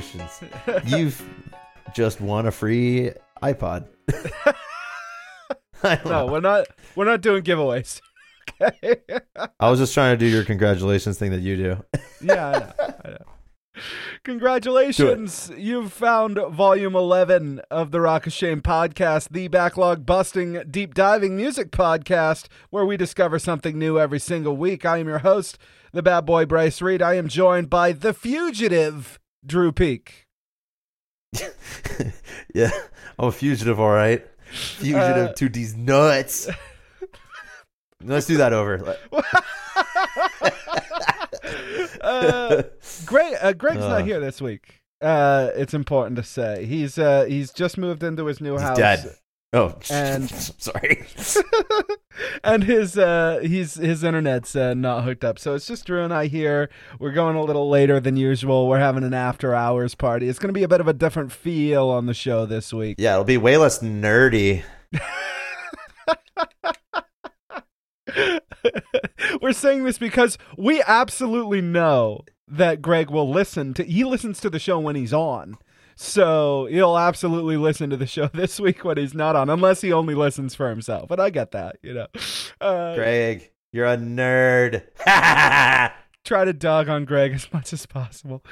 Congratulations. You've just won a free iPod. No, know. we're not. We're not doing giveaways. Okay. I was just trying to do your congratulations thing that you do. yeah, I know. I know. Congratulations! You've found volume 11 of the Rock of Shame podcast, the backlog busting, deep diving music podcast where we discover something new every single week. I am your host, the bad boy Bryce Reed. I am joined by the fugitive, Drew Peak. yeah, I'm a fugitive, all right. Fugitive Uh, to these nuts. Let's do that over. Uh, Greg, uh, Greg's Uh. not here this week. Uh, it's important to say he's uh, he's just moved into his new He's house. dead. Oh, And- sorry. and his uh he's his internet's uh, not hooked up. So it's just drew and i here. We're going a little later than usual. We're having an after hours party. It's going to be a bit of a different feel on the show this week. Yeah, it'll be way less nerdy. we're saying this because we absolutely know that greg will listen to he listens to the show when he's on so he'll absolutely listen to the show this week when he's not on unless he only listens for himself but i get that you know uh, Greg, you're a nerd. try to dog on Greg as much as possible.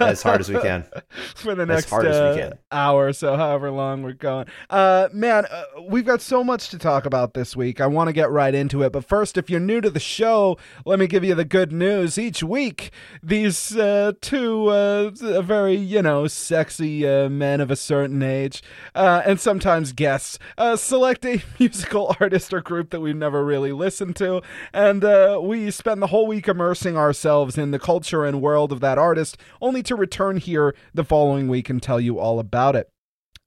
as hard as we can. For the next hard as we uh, hour or so, however long we're going. Uh, man, uh, we've got so much to talk about this week. I want to get right into it. But first, if you're new to the show, let me give you the good news. Each week, these uh, two uh, very, you know, sexy uh, men of a certain age, uh, and sometimes guests, uh, select a musical artist or group that we've never really listened to. And uh, we spend the whole week immersing ourselves in the culture and world of that artist, only to return here the following week and tell you all about it.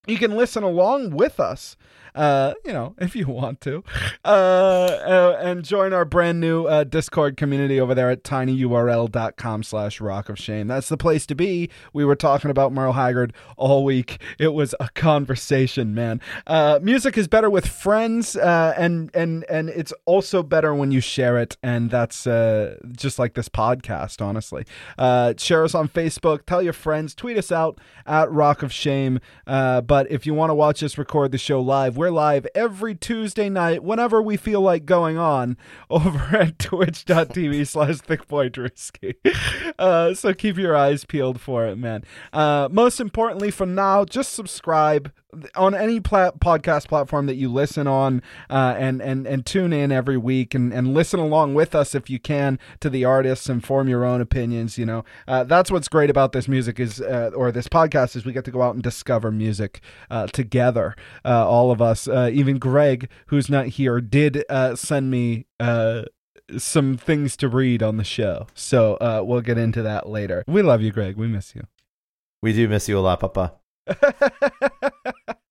You can listen along with us, uh, you know, if you want to, uh, uh, and join our brand new uh, Discord community over there at tinyurl.com slash rock of shame. That's the place to be. We were talking about Merle Haggard all week. It was a conversation, man. Uh, music is better with friends, uh, and and and it's also better when you share it. And that's uh, just like this podcast, honestly. Uh, share us on Facebook. Tell your friends. Tweet us out at Rock of Shame. Uh, but if you want to watch us record the show live, we're live every Tuesday night whenever we feel like going on over at twitch.tv slash thickboydrewski. Uh, so keep your eyes peeled for it, man. Uh, most importantly, for now, just subscribe on any plat- podcast platform that you listen on uh, and, and, and tune in every week and, and listen along with us if you can to the artists and form your own opinions. You know, uh, that's what's great about this music is, uh, or this podcast is we get to go out and discover music uh, together. Uh, all of us, uh, even Greg, who's not here, did uh, send me uh, some things to read on the show. So uh, we'll get into that later. We love you, Greg. We miss you. We do miss you a lot, Papa.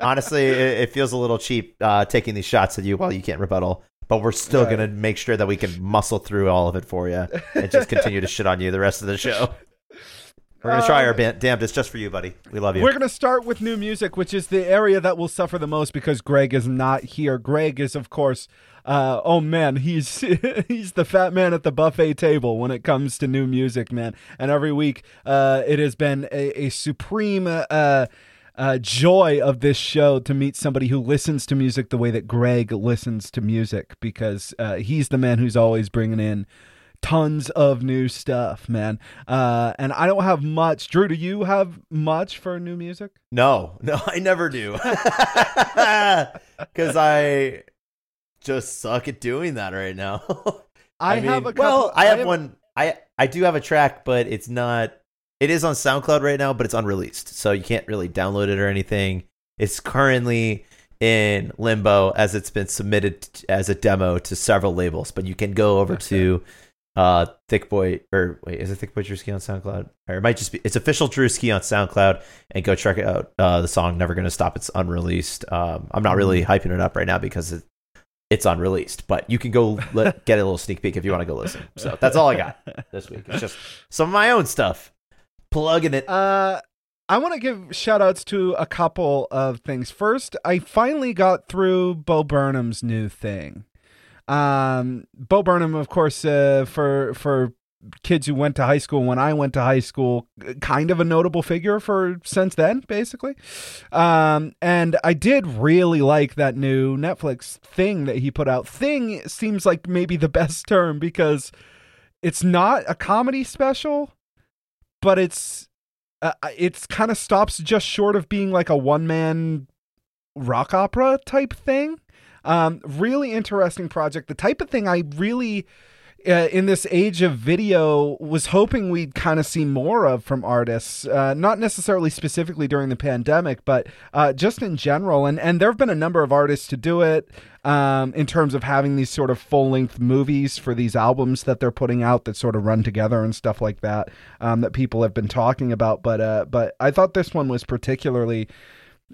Honestly, it, it feels a little cheap uh, taking these shots at you while you can't rebuttal. But we're still Right. going to make sure that we can muscle through all of it for you and just continue to shit on you the rest of the show. We're going to try our Um, ban- damnedest just for you, buddy. We love you. We're going to start with new music, which is the area that will suffer the most because Greg is not here. Greg is, of course, uh, oh man, he's he's the fat man at the buffet table when it comes to new music, man. And every week, uh, it has been a, a supreme. Uh, uh, joy of this show to meet somebody who listens to music the way that Greg listens to music because uh, he's the man who's always bringing in tons of new stuff, man. Uh, and I don't have much. Drew, do you have much for new music? No, no, I never do. Because I just suck at doing that right now. I, mean, have a couple. well, I have one. I I do have a track, but it's not. It is on SoundCloud right now, but it's unreleased, so you can't really download it or anything. It's currently in limbo as it's been submitted as a demo to several labels, but you can go over Okay. to uh Thick Boy or wait, is it Thick Boy Drewski on SoundCloud? Or it might just be it's official Drewski on SoundCloud and go check out uh the song Never Gonna Stop. It's unreleased. Um I'm not really hyping it up right now because it, it's unreleased, but you can go let, get a little sneak peek if you want to go listen. So that's all I got this week. It's just some of my own stuff. Plugging it. Uh, I want to give shout outs to a couple of things. First, I finally got through Bo Burnham's new thing. Um, Bo Burnham, of course, uh, for for kids who went to high school when I went to high school, kind of a notable figure for since then, basically. Um, and I did really like that new Netflix thing that he put out. Thing seems like maybe the best term because it's not a comedy special, but it's uh, it's kind of stops just short of being like a one man rock opera type thing. Um, really interesting project. The type of thing I really uh, in this age of video was hoping we'd kind of see more of from artists uh, not necessarily specifically during the pandemic but uh, just in general. And and there have been a number of artists to do it um, in terms of having these sort of full-length movies for these albums that they're putting out that sort of run together and stuff like that um, that people have been talking about. But uh, but I thought this one was particularly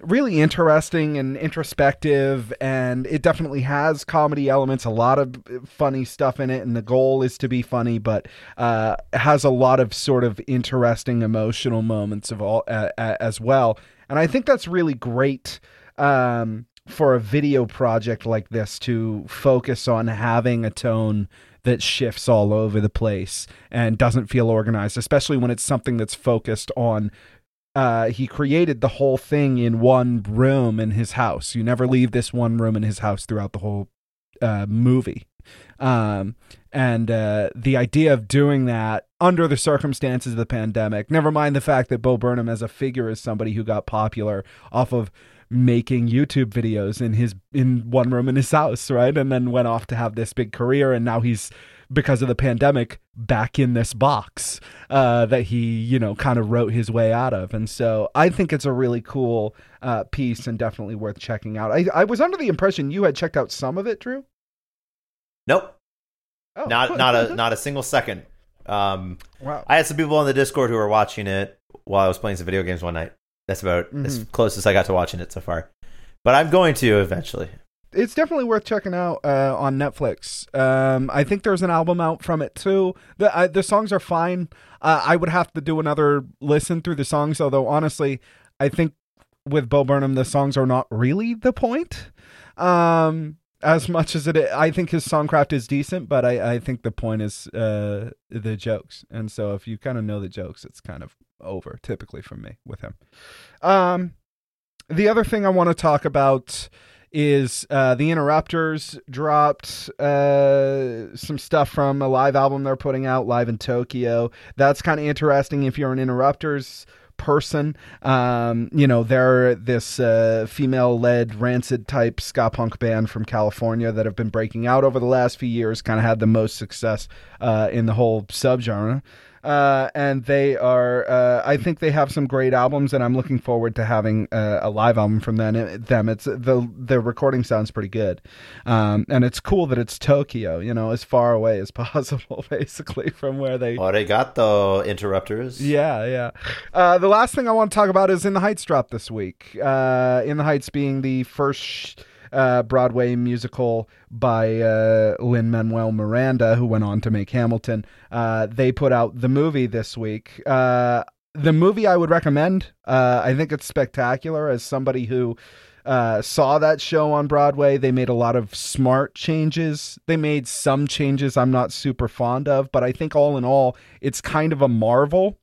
really interesting and introspective and it definitely has comedy elements a lot of funny stuff in it and the goal is to be funny but uh, has a lot of sort of interesting emotional moments of all uh, as well. And i think that's really great um, for a video project like this to focus on having a tone that shifts all over the place and doesn't feel organized, especially when it's something that's focused on uh, he created the whole thing in one room in his house. You never leave this one room in his house throughout the whole uh, movie. Um, and uh, the idea of doing that under the circumstances of the pandemic, never mind the fact that Bo Burnham as a figure is somebody who got popular off of making YouTube videos in his in one room in his house, right? And then went off to have this big career and now he's because of the pandemic back in this box uh, that he you know kind of wrote his way out of. And so i think it's a really cool uh, piece and definitely worth checking out. I, I was under the impression you had checked out some of it drew? Nope. Oh. not not a not a single second. Um, wow. i had some people on the discord who were watching it while i was playing some video games one night. That's about mm-hmm. as close as i got to watching it so far. But i'm going to eventually it's definitely worth checking out uh, on Netflix. Um, I think there's an album out from it too. The the songs are fine. Uh, I would have to do another listen through the songs, although honestly, I think with Bo Burnham, the songs are not really the point. Um, as much as it, I think his songcraft is decent, but I, I think the point is uh, the jokes. And so, if you kind of know the jokes, it's kind of over typically for me with him. Um, the other thing I want to talk about is uh, the Interrupters dropped uh, some stuff from a live album they're putting out live in Tokyo. That's kind of interesting if you're an Interrupters person. Um, you know, they're this uh, female led rancid type ska punk band from California that have been breaking out over the last few years, kind of had the most success uh, in the whole subgenre uh, and they are. Uh, I think they have some great albums, and I'm looking forward to having uh, a live album from them. Them, it's the the recording sounds pretty good, um, and it's cool that it's Tokyo. You know, as far away as possible, basically from where they. Arigato, interrupters. Yeah, yeah. Uh, the last thing I want to talk about is In the Heights drop this week. Uh, In the Heights being the first. Uh, Broadway musical by uh, Lin Manuel Miranda, who went on to make Hamilton. Uh, they put out the movie this week. Uh, the movie I would recommend. Uh, I think it's spectacular. As somebody who uh, saw that show on Broadway, they made a lot of smart changes. They made some changes I'm not super fond of, but I think all in all, it's kind of a marvel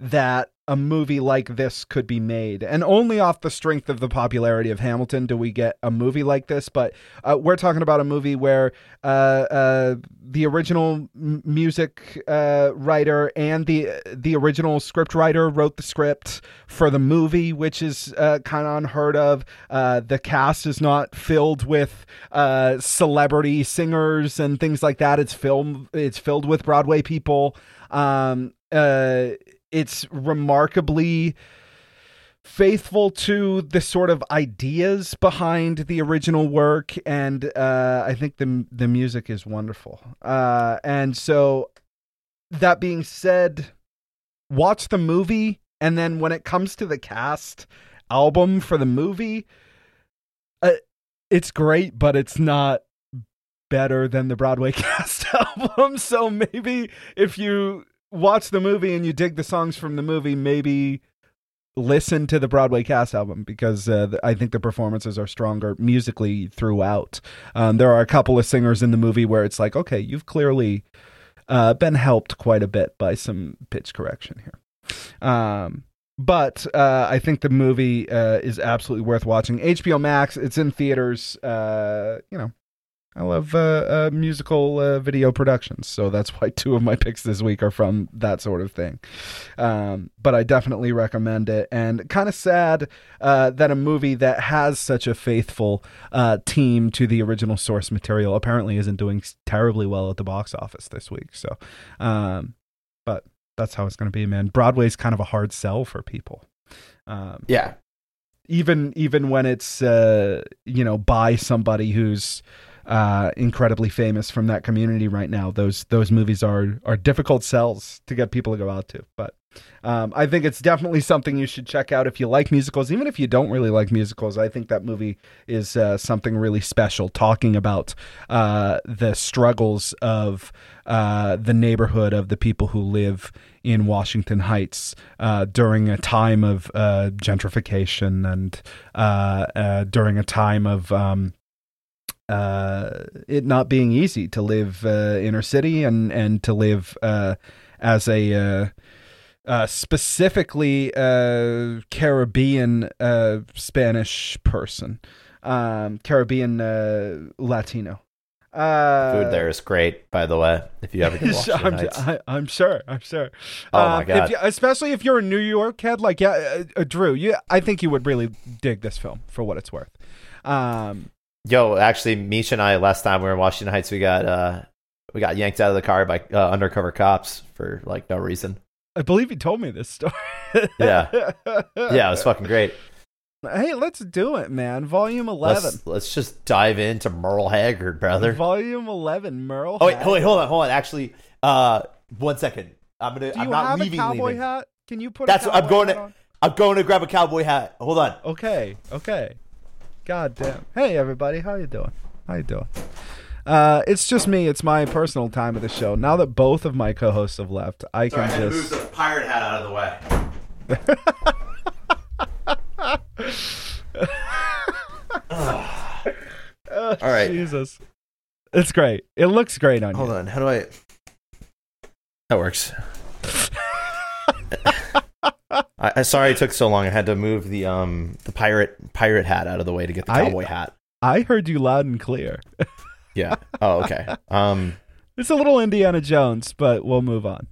that a movie like this could be made. And only off the strength of the popularity of Hamilton do we get a movie like this. But uh, we're talking about a movie where uh, uh, the original m- music uh, writer and the the original script writer wrote the script for the movie, which is uh, kind of unheard of. Uh, the cast is not filled with celebrity singers and things like that. It's film. It's filled with Broadway people. Um, it's remarkably faithful to the sort of ideas behind the original work and uh, I think the the music is wonderful. Uh, and so that being said, watch the movie and then when it comes to the cast album for the movie uh, it's great but it's not better than the Broadway cast album. So maybe if you watch the movie and you dig the songs from the movie, maybe listen to the Broadway cast album because uh, I think the performances are stronger musically throughout. Um, there are a couple of singers in the movie where it's like, okay, you've clearly uh, been helped quite a bit by some pitch correction here. Um, but uh, I think the movie uh, is absolutely worth watching. HBO Max, it's in theaters. Uh, you know, I love uh, uh, musical uh, video productions, so that's why two of my picks this week are from that sort of thing. Um, but I definitely recommend it, and kind of sad uh, that a movie that has such a faithful uh, team to the original source material apparently isn't doing terribly well at the box office this week. So, um, but that's how it's going to be, man. Broadway's kind of a hard sell for people. Um, Yeah. even even when it's uh, you know by somebody who's uh, incredibly famous from that community right now. Those those movies are are difficult sells to get people to go out to, but. Um, I think it's definitely something you should check out if you like musicals. Even if you don't really like musicals, I think that movie is uh, something really special. Talking about uh, the struggles of uh, the neighborhood of the people who live in Washington Heights uh, during a time of uh, gentrification and uh, during a time of um, uh, it not being easy to live uh, inner city and and to live uh, as a uh, uh, specifically uh, Caribbean uh, Spanish person, um, Caribbean uh, Latino. Uh, Food there is great, by the way. If you ever get Washington I'm. I, I'm sure. I'm sure. Oh, my if God. you- especially if you're a New York kid, like yeah, uh, uh, Drew, you, I think you would really dig this film for what it's worth. Um, Yo, actually, Misha and I last time we were in Washington Heights, we got uh, we got yanked out of the car by uh, undercover cops for like no reason. I believe he told me this story. Yeah. Yeah, it was fucking great. Hey, let's do it, man. Volume eleven. Let's let's just dive into Merle Haggard, brother. Volume eleven. Merle. Oh wait, oh, wait, hold on, hold on. Actually, uh, one second. I'm gonna. Do I'm you not have leaving. a cowboy leaving. hat? Can you put? That's a I'm going to. on? I'm going to grab a cowboy hat. Hold on. Okay. Okay. God damn. Hey, everybody. How you doing? How you doing? Uh, it's just me. It's my personal time of the show. Now that both of my co-hosts have left, I can just. Move the pirate hat out of the way. Oh, All right. Jesus. It's great. It looks great on Hold you. Hold on. How do I? That works. I, I sorry it took so long. I had to move the um the pirate pirate hat out of the way to get the I- cowboy hat. I heard you loud and clear. Yeah. Oh, okay. Um. It's a little Indiana Jones, but we'll move on.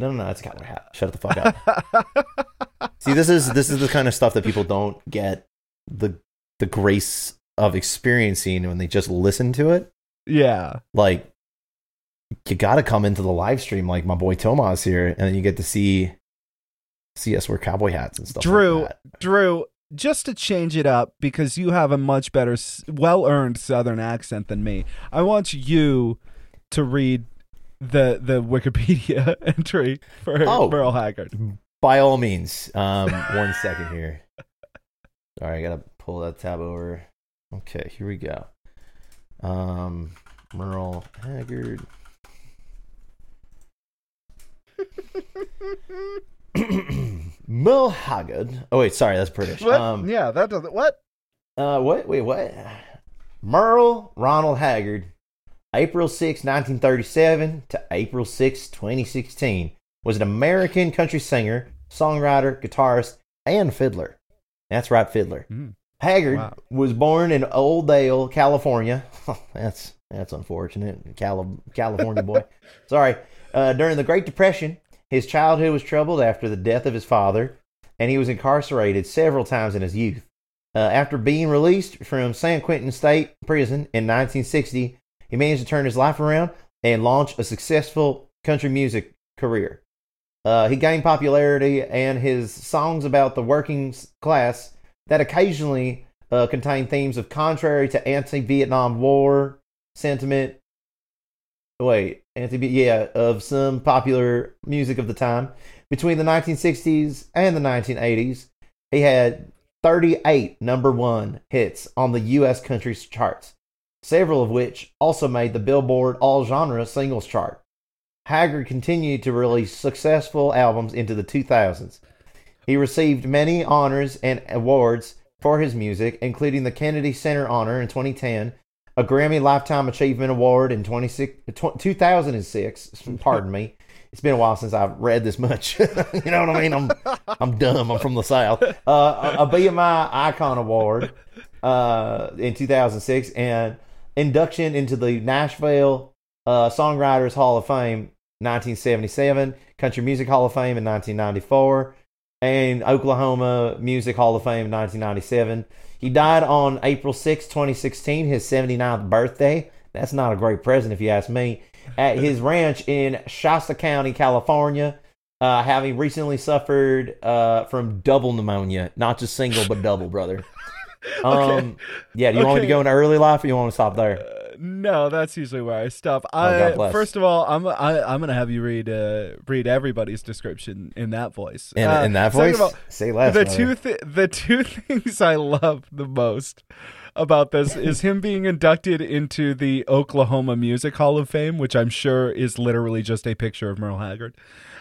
No, no, no. It's a cowboy hat. Shut the fuck up. See, this is this is the kind of stuff that people don't get the the grace of experiencing when they just listen to it. yeah. Like, you got to come into the live stream, like my boy Tomas here, and then you get to see see us wear cowboy hats and stuff. Drew, like that. Drew, just to change it up because you have a much better, well earned Southern accent than me, I want you to read the the Wikipedia entry for Oh. Merle Haggard. by all means. Um, one second here. All right, I gotta pull that tab over. Okay, here we go. Um, Merle Haggard. Merle Haggard. Oh wait, sorry, that's British. What? Um, yeah, that doesn't. What? uh, what? Wait, what? Merle Ronald Haggard, April 6, 1937 to April 6, 2016, was an American country singer, songwriter, guitarist, and fiddler. That's right, fiddler. Mm. Haggard Wow. was born in Oildale, California. that's that's unfortunate, Cali- California boy. Sorry. Uh, during the Great Depression, his childhood was troubled after the death of his father, and he was incarcerated several times in his youth. Uh, after being released from San Quentin State Prison in 1960, he managed to turn his life around and launch a successful country music career. Uh, he gained popularity, and his songs about the working class that occasionally uh, contain themes of contrary to anti-Vietnam War sentiment. Wait, anti yeah, of some popular music of the time. Between the 1960s and the 1980s, he had 38 number one hits on the U.S. country charts, several of which also made the Billboard All Genre Singles Chart. Haggard continued to release successful albums into the 2000s. He received many honors and awards for his music, including the Kennedy Center Honor in 2010, a Grammy Lifetime Achievement Award in 2006. Pardon me. It's been a while since I've read this much. you know what I mean? I'm I'm dumb. I'm from the South. Uh, a, BMI Icon Award uh, in 2006 and induction into the Nashville uh, Songwriters Hall of Fame 1977, Country Music Hall of Fame in 1994, and Oklahoma Music Hall of Fame in 1997. He died on April 6, 2016, his 79th birthday. That's not a great present if you ask me. At his ranch in Shasta County, California, uh, having recently suffered uh, from double pneumonia, not just single but double, brother. Um, yeah. Do you want me to go into early life, or you want to stop there? No, that's usually where I stop. Oh, I, bless. first of all, I'm I, I'm gonna have you read uh, read everybody's description in that voice. In, Uh, in that voice, all, say less. the brother. two th- the two things I love the most about this is him being inducted into the Oklahoma Music Hall of Fame, which I'm sure is literally just a picture of Merle Haggard.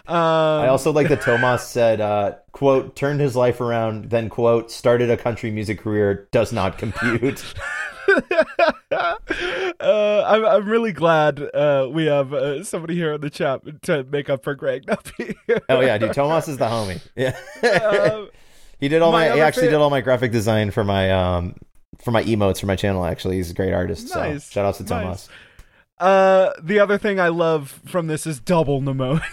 Um, I also like that Tomas said, uh, "quote turned his life around, then quote started a country music career. Does not compute." uh, I'm, I'm really glad uh, we have uh, somebody here in the chat to make up for Greg here. oh yeah, dude, Tomas is the homie. Yeah, Um, he did all my my. He actually fa- did all my graphic design for my um for my emotes for my channel. Actually, he's a great artist. Nice. So shout out to Nice. Tomas. uh, the other thing I love from this is double pneumonia.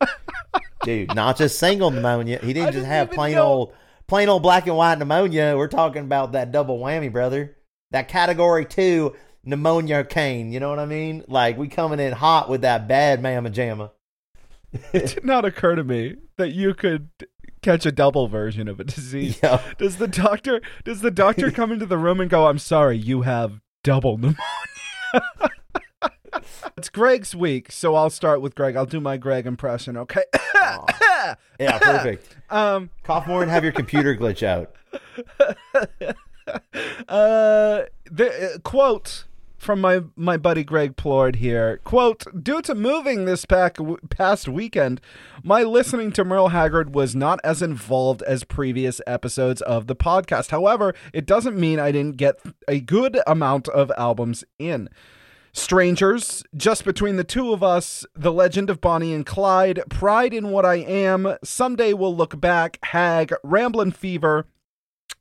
Dude, not just single pneumonia. He didn't just have plain know- old plain old black and white pneumonia. We're talking about that double whammy, brother. That category two pneumonia cane. You know what I mean? Like we coming in hot with that bad mamma jamma. it did not occur to me that you could catch a double version of a disease. Yo, Does the doctor does the doctor come into the room and go, "I'm sorry, you have double pneumonia"? it's Greg's week, so I'll start with Greg. I'll do my Greg impression, okay? yeah, perfect. um, Cough more and have your computer glitch out. uh, the uh, quote from my my buddy Greg Plord here. Quote: Due to moving this pack, past weekend, my listening to Merle Haggard was not as involved as previous episodes of the podcast. However, it doesn't mean I didn't get a good amount of albums in. Strangers, Just Between the Two of Us, The Legend of Bonnie and Clyde, Pride in What I Am, Someday We'll Look Back, Hag, Ramblin' Fever,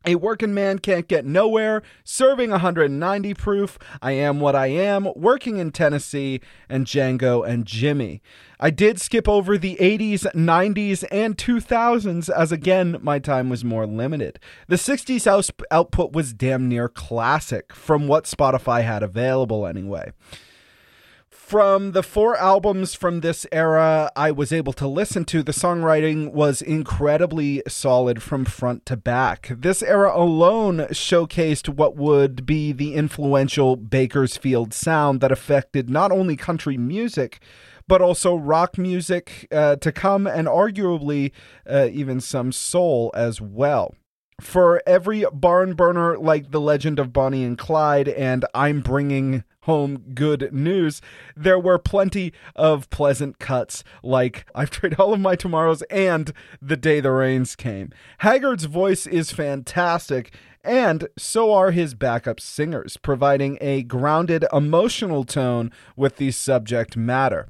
a working man can't get nowhere, serving 190 proof, I am what I am, working in Tennessee, and Django and Jimmy. I did skip over the 80s, 90s, and 2000s as again, my time was more limited. The 60s aus- output was damn near classic, from what Spotify had available anyway. From the four albums from this era I was able to listen to, the songwriting was incredibly solid from front to back. This era alone showcased what would be the influential Bakersfield sound that affected not only country music, but also rock music uh, to come and arguably uh, even some soul as well for every barn burner like the legend of Bonnie and Clyde and I'm bringing home good news, there were plenty of pleasant cuts like I've traded all of my tomorrows and the day the rains came. Haggard's voice is fantastic. And so are his backup singers, providing a grounded emotional tone with the subject matter.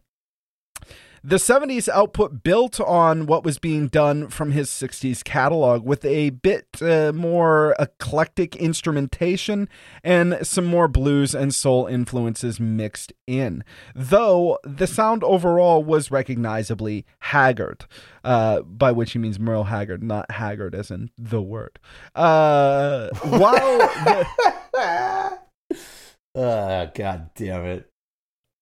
The 70s output built on what was being done from his 60s catalog with a bit uh, more eclectic instrumentation and some more blues and soul influences mixed in. Though the sound overall was recognizably Haggard, uh, by which he means Merle Haggard, not Haggard as in the word. Uh, while. the- Uh, God damn it.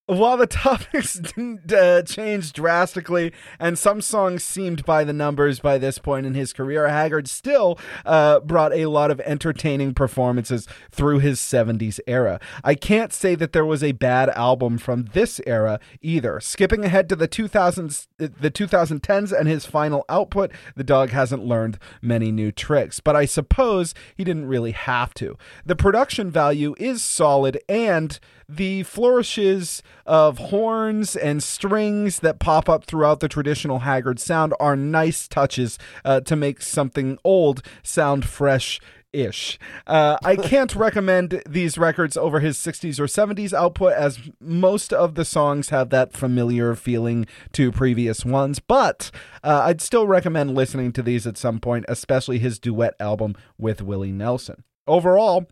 While the topics didn't uh, change drastically, and some songs seemed by the numbers by this point in his career, Haggard still uh, brought a lot of entertaining performances through his 70s era. I can't say that there was a bad album from this era either. Skipping ahead to the 2000s, the 2010s, and his final output, the dog hasn't learned many new tricks, but I suppose he didn't really have to. The production value is solid, and the flourishes of horns and strings that pop up throughout the traditional Haggard sound are nice touches uh, to make something old sound fresh ish. Uh, I can't recommend these records over his 60s or 70s output, as most of the songs have that familiar feeling to previous ones, but uh, I'd still recommend listening to these at some point, especially his duet album with Willie Nelson. Overall,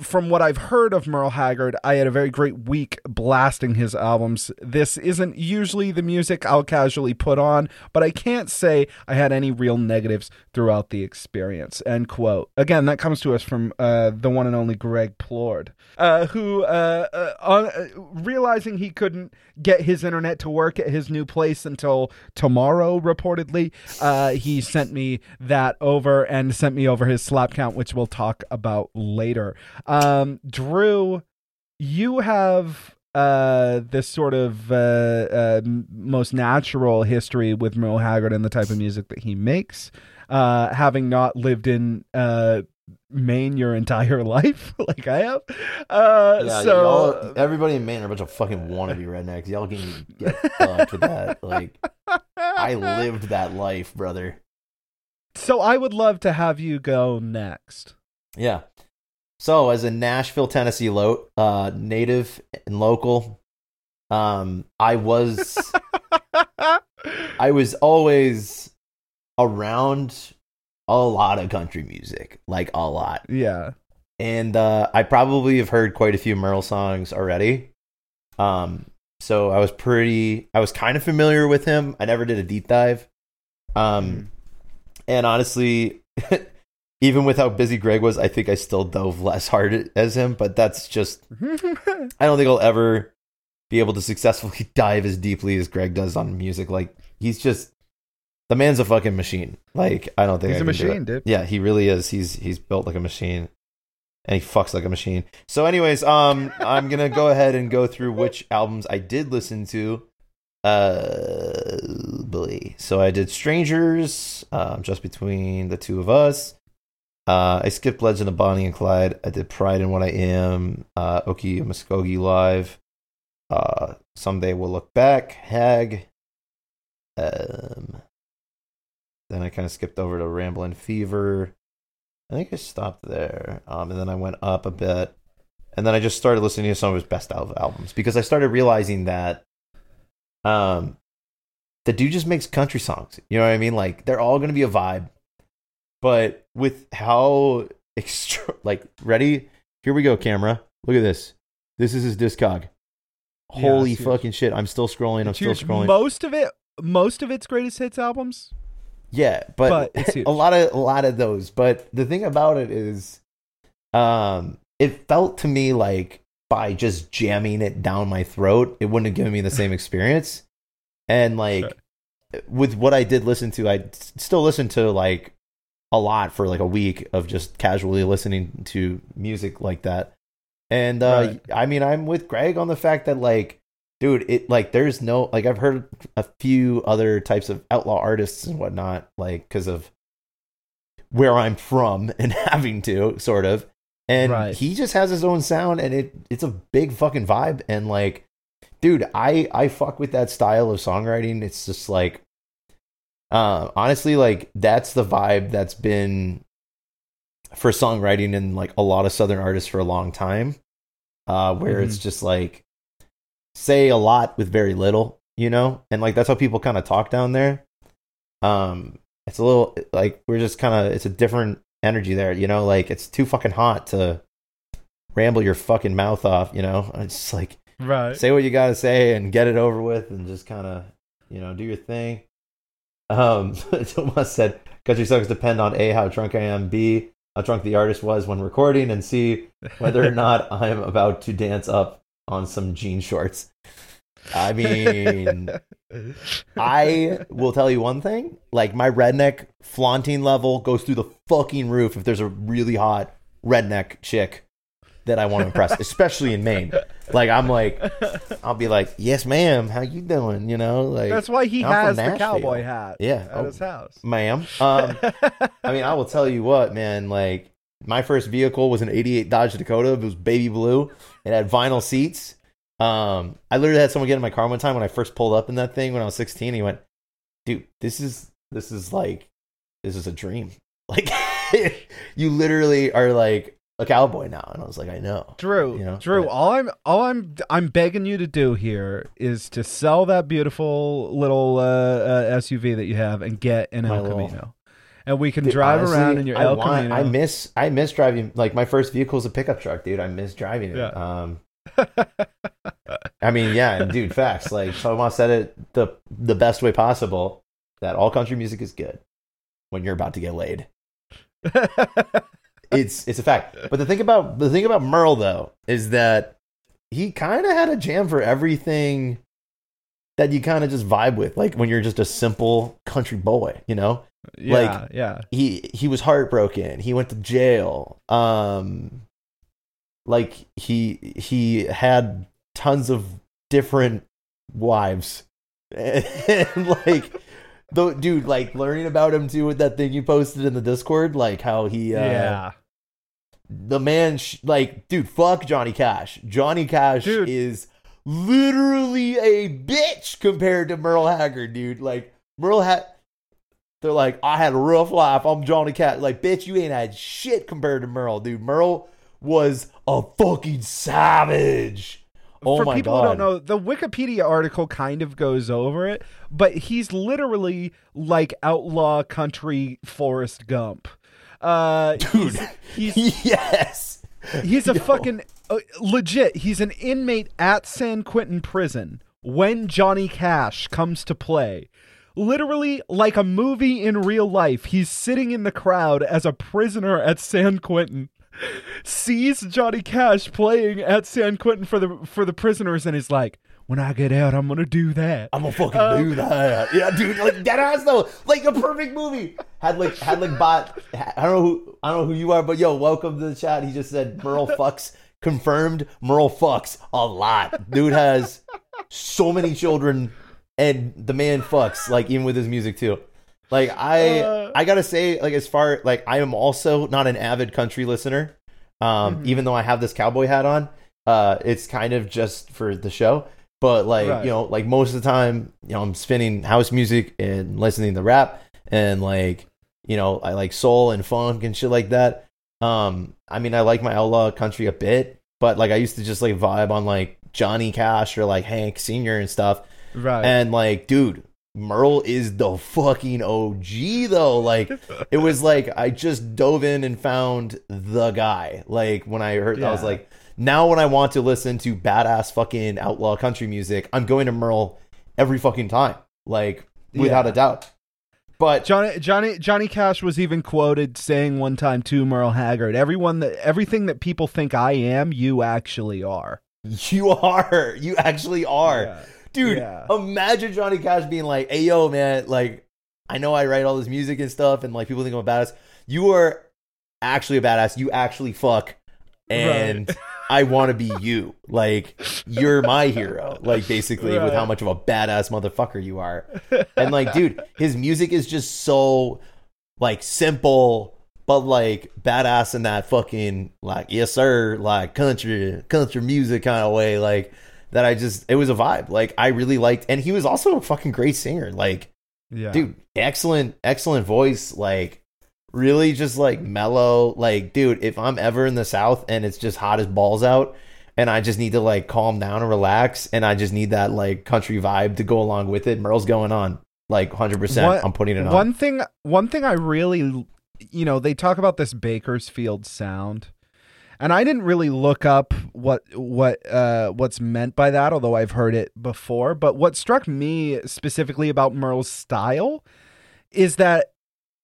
from what I've heard of Merle Haggard, I had a very great week blasting his albums. This isn't usually the music I'll casually put on, but I can't say I had any real negatives throughout the experience. End quote. Again, that comes to us from uh, the one and only Greg Plord, uh, who, uh, uh on, uh, realizing he couldn't get his internet to work at his new place until tomorrow, reportedly, uh, he sent me that over and sent me over his slap count, which we'll talk about later. Um, Drew, you have uh, this sort of uh, uh, most natural history with Merle Haggard and the type of music that he makes, uh, having not lived in uh, Maine your entire life like I have. Uh, Yeah, so everybody in Maine are a bunch of fucking wannabe rednecks. Y'all can get fucked with that. Like, I lived that life, brother. so I would love to have you go next. Yeah. So, as a Nashville, Tennessee lo- uh, native and local, um, I was I was always around a lot of country music, like a lot. yeah. and uh, I probably have heard quite a few Merle songs already. Um, so I was pretty, I was kind of familiar with him. I never did a deep dive. Um, and honestly, even with how busy Greg was, I think I still dove less hard as him. But that's just, I don't think I'll ever be able to successfully dive as deeply as Greg does on music. Like he's just, the man's a fucking machine. Like I don't think He's I a can do it. machine, dude. Yeah, he really is. He's he's built like a machine. And he fucks like a machine. So anyways, um I'm going to go ahead and go through which albums I did listen to. Uh. So I did Strangers, um just between the two of us. Uh I skipped Legend of Bonnie and Clyde. I did Pride in What I Am, uh Okie Muskogee Live. Uh Someday We'll Look Back, Hag. Um then I kind of skipped over to Ramblin' Fever. I think I stopped there. Um, and then I went up a bit. And then I just started listening to some of his best al- albums because I started realizing that um, the dude just makes country songs. You know what I mean? Like, they're all going to be a vibe. But with how extra, like, ready? Here we go, camera. Look at this. This is his discog. Holy huge. fucking shit. I'm still scrolling. I'm It's still huge. scrolling. Most of it, most of its greatest hits albums. Yeah, but, But a lot of a lot of those. But the thing about it is, um, it felt to me like by just jamming it down my throat, it wouldn't have given me the same experience. And like with what I did listen to, I still listen to like a lot for like a week of just casually listening to music like that. And uh, Right. I mean, I'm with Greg on the fact that like dude it like there's no like i've heard a few other types of outlaw artists and whatnot like because of where i'm from and having to sort of and Right. he just has his own sound and it it's a big fucking vibe and like dude i i fuck with that style of songwriting it's just like uh honestly like that's the vibe that's been for songwriting and like a lot of southern artists for a long time uh where it's just like say a lot with very little you know? And like that's how people kind of talk down there. Um it's a little like we're just kind of it's a different energy there you know? Like it's too fucking hot to ramble your fucking mouth off you know? It's just like Right. say what you gotta say and get it over with and just kind of you know do your thing um Tomas said country songs depend on a how drunk i am b how drunk the artist was when recording and c whether or not i'm about to dance up on some jean shorts i mean I will tell you one thing. Like my redneck flaunting level goes through the fucking roof if there's a really hot redneck chick that I want to impress, especially in Maine. Like I'm like, I'll be like, "Yes, ma'am. How you doing?" You know, like That's why he I'm has the cowboy hat. Yeah. At Oh. his house. ma'am. Um, I mean, I will tell you what, man. Like my first vehicle was an '88 Dodge Dakota. It was baby blue. It had vinyl seats. Um, I literally had someone get in my car one time when I first pulled up in that thing when I was 16. He went, "Dude, this is this is like this is a dream." Like you literally are like a cowboy now. And I was like, I know. Drew, You know, Drew, but- all I'm all I'm I'm begging you to do here is to sell that beautiful little uh, uh, SUV that you have and get an El little- Camino, and we can Dude, drive honestly, around in your I El want- Camino. I miss I miss driving like my first vehicle is a pickup truck, dude. I miss driving it. Yeah. Um I mean, yeah, and dude, facts. Like Thomas said it the the best way possible that all country music is good when you're about to get laid. It's it's a fact. But the thing about the thing about Merle though is that he kind of had a jam for everything that you kind of just vibe with, like when you're just a simple country boy, you know. yeah, yeah. He he was heartbroken. He went to jail. Um, like he he had tons of different wives, and like. Though, dude, like learning about him too with that thing you posted in the Discord, like how he, uh, yeah. the man sh- like dude fuck johnny cash. Johnny cash Dude. is literally a bitch compared to merle haggard dude. Like merle had they're like i had a rough life. I'm johnny cash. Like bitch you ain't had shit compared to merle dude. Merle was a fucking savage oh For people god who don't know, the Wikipedia article kind of goes over it, but he's literally like outlaw country Forrest Gump. Uh, dude he's he's, yes he's a Yo. fucking uh, legit. He's an inmate at San Quentin prison when Johnny Cash comes to play. Literally, like a movie in real life, he's sitting in the crowd as a prisoner at San Quentin. Sees Johnny Cash playing at San Quentin for the for the prisoners, and is like, "When I get out, I'm gonna do that." I'm gonna fucking Um, do that. Yeah, dude, like dead ass though, like a perfect movie. Had like had like bot. I don't know who I don't know who you are, but yo, welcome to the chat. He just said Merle fucks confirmed. Merle fucks a lot. Dude has so many children, and the man fucks like even with his music too. Like I Uh. I gotta say like as far like I am also not an avid country listener. Um, Mhm. even though I have this cowboy hat on, uh, it's kind of just for the show. But like Right. you know, like most of the time, you know, I'm spinning house music and listening to rap and like you know, I like soul and funk and shit like that. Um, I mean, I like my outlaw country a bit, but like I used to just like vibe on like Johnny Cash or like Hank Senior and stuff. Right. And like, dude, Merle is the fucking OG though. Like, it was like I just dove in and found the guy. Like when I heard, I was like, now when I want to listen to badass fucking outlaw country music, I'm going to Merle every fucking time. Like without Yeah. a doubt. But Johnny Johnny Johnny Cash was even quoted saying one time to Merle Haggard, "Everyone that everything that people think I am, you actually are." you are, you actually are. Yeah. Dude Yeah. imagine johnny cash being like hey yo man like i know i write all this music and stuff and like people think i'm a badass. You are actually a badass. You actually fuck. And i want to be you. Like you're my hero. Like basically with how much of a badass motherfucker you are. And like dude his music is just so like simple but like badass in that fucking like yes sir like country country music kind of way. Like that i just it was a vibe. Like i really liked and he was also a fucking great singer. Like Yeah. dude excellent excellent voice. Like really just like mellow. Like dude if i'm ever in the south and it's just hot as balls out and i just need to like calm down and relax and i just need that like country vibe to go along with it merle's going on. Like 100% i'm putting it on. One thing one thing I really you know, they talk about this Bakersfield sound. And I didn't really look up what what uh what's meant by that, although I've heard it before, but what struck me specifically about Merle's style is that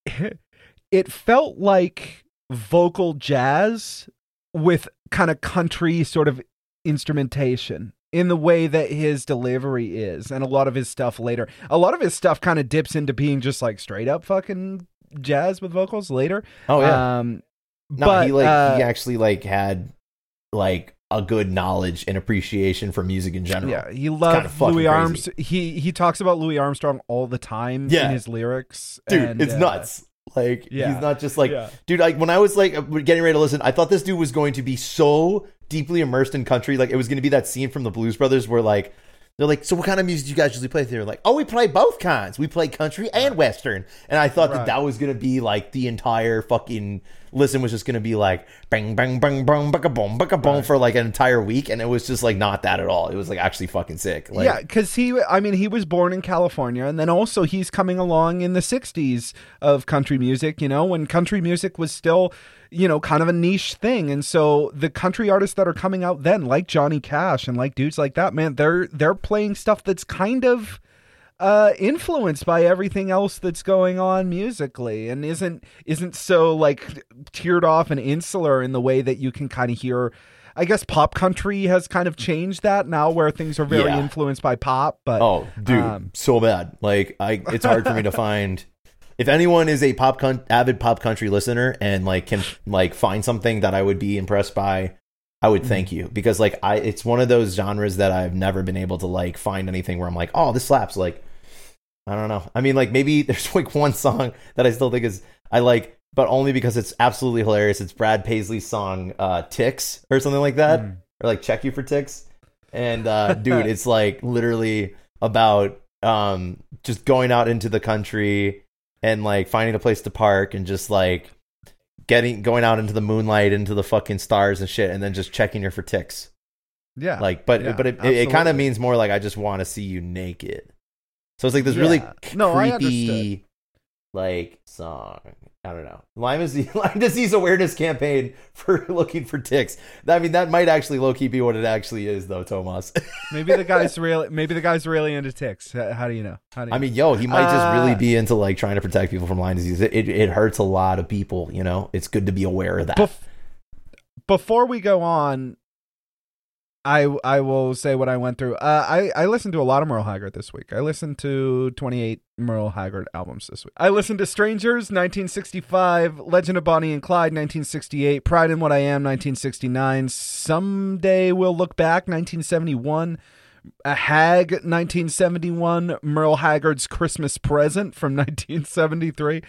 it felt like vocal jazz with kind of country sort of instrumentation in the way that his delivery is and a lot of his stuff later. A lot of his stuff kind of dips into being just like straight up fucking jazz with vocals later. Oh yeah. Um no but he like uh, he actually like had like a good knowledge and appreciation for music in general yeah he loved kinda louis crazy. armstrong he he talks about louis armstrong all the time Yeah. in his lyrics dude and, it's uh, nuts like yeah. he's not just like yeah. dude like when i was like getting ready to listen i thought this dude was going to be so deeply immersed in country like it was going to be that scene from the blues brothers where like they're like, so what kind of music do you guys usually play? They're like, oh, we play both kinds. We play country and western. And I thought Right. that that was gonna be like the entire fucking listen was just gonna be like bang bang bang bang baka boom baka boom for like an entire week, and it was just like not that at all. It was like actually fucking sick. Like, yeah, because he, I mean, he was born in California, and then also he's coming along in the '60s of country music. You know, when country music was still, you know, kind of a niche thing, and so the country artists that are coming out then, like Johnny Cash and like dudes like that, man, they're they're playing stuff that's kind of uh influenced by everything else that's going on musically and isn't isn't so like tiered off and insular in the way that you can kind of hear I guess pop country has kind of changed that now where things are very Yeah. influenced by pop but Oh, dude, Um, so bad. Like, I it's hard for me to find. If anyone is a pop con- avid pop country listener and like can like find something that I would be impressed by, I would thank you because like I it's one of those genres that I've never been able to like find anything where I'm like, oh, this slaps. Like, I don't know. I mean, like maybe there's like one song that I still think is I like, but only because it's absolutely hilarious. It's Brad Paisley's song uh, "Ticks" or something like that, Mm. or like "Check You for Ticks." And uh, dude, it's like literally about um, just going out into the country and like finding a place to park and just like getting going out into the moonlight, into the fucking stars and shit, and then just checking her for ticks. yeah Like, but Yeah, but it, it, it kind of means more like I just want to see you naked. So it's like this really Yeah. No, creepy, like song. I don't know. Lyme disease, Lyme disease awareness campaign for looking for ticks. I mean, that might actually low key be what it actually is, though, Tomas. maybe the guy's really maybe the guy's really into ticks how, how do you know how do you I mean, yo, he might just really Uh, be into like trying to protect people from Lyme disease. It, it it hurts a lot of people. You know, it's good to be aware of that. Bef- before we go on, I I will say what I went through. Uh, I I listened to a lot of Merle Haggard this week. I listened to 28 Merle Haggard albums this week. I listened to Strangers 1965, Legend of Bonnie and Clyde 1968, Pride in What I Am 1969, Someday We'll Look Back 1971. A Hag 1971, Merle Haggard's Christmas Present from 1973,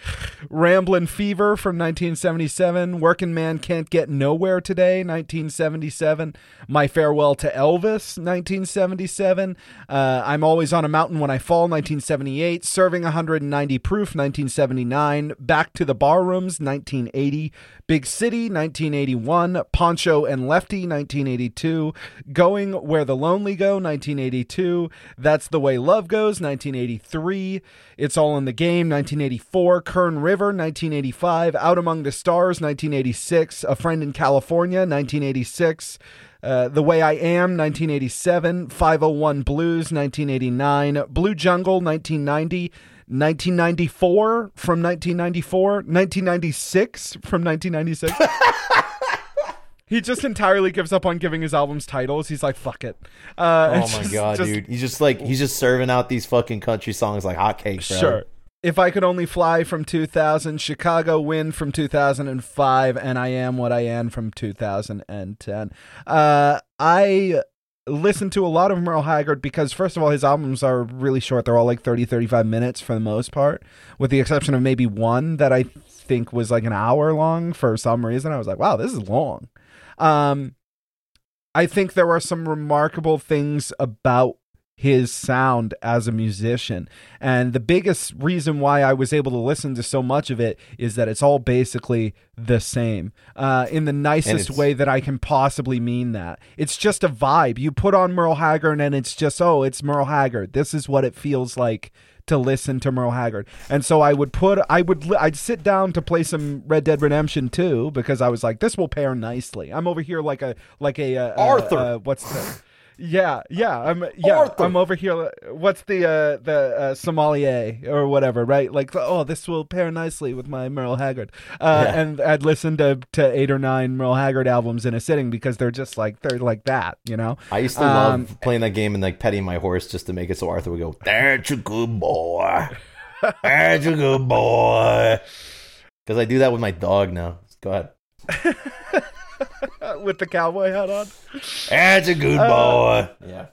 Ramblin' Fever from 1977, Working Man Can't Get Nowhere Today 1977, My Farewell to Elvis 1977, uh, I'm Always on a Mountain When I Fall 1978, Serving 190 Proof 1979, Back to the Barrooms 1980, Big City 1981, Pancho and Lefty 1982, Going Where the Lonely Go 1982, That's the Way Love Goes 1983, It's All in the Game 1984, Kern River 1985, Out Among the Stars 1986, A Friend in California 1986, uh, the Way I Am, 1987. 501 Blues, 1989. Blue Jungle, 1990. 1994 from 1994. 1996 from 1996. he just entirely gives up on giving his albums titles. He's like, fuck it. Uh, oh my just- god, just- dude! He's just like he's just serving out these fucking country songs like hotcakes, bro. Sure. If I Could Only Fly from 2000, Chicago Wind from 2005, and I Am What I Am from 2010. Uh, I listen to a lot of Merle Haggard because, first of all, his albums are really short. They're all like 30, 35 minutes for the most part, with the exception of maybe one that I think was like an hour long for some reason. I was like, wow, this is long. Um, I think there are some remarkable things about his sound as a musician. And the biggest reason why I was able to listen to so much of it is that it's all basically the same uh, in the nicest way that I can possibly mean that. It's just a vibe. You put on Merle Haggard and it's just, oh, it's Merle Haggard. This is what it feels like to listen to Merle Haggard. And so I would put I would li- I'd sit down to play some Red Dead Redemption 2 because I was like this will pair nicely. I'm over here like a like a uh, Arthur. Uh, uh, what's the yeah, yeah, I'm yeah, Arthur. I'm over here. What's the uh, the uh, sommelier or whatever, right? Like, oh, this will pair nicely with my Merle Haggard. Uh, Yeah. And I'd listen to to eight or nine Merle Haggard albums in a sitting because they're just like they're like that, you know. I used to Um, love playing that game and like petting my horse just to make it so Arthur would go, "That's a good boy, that's a good boy." Because I do that with my dog now. Go ahead. with the cowboy hat on. That's a good Uh, boy. Yeah.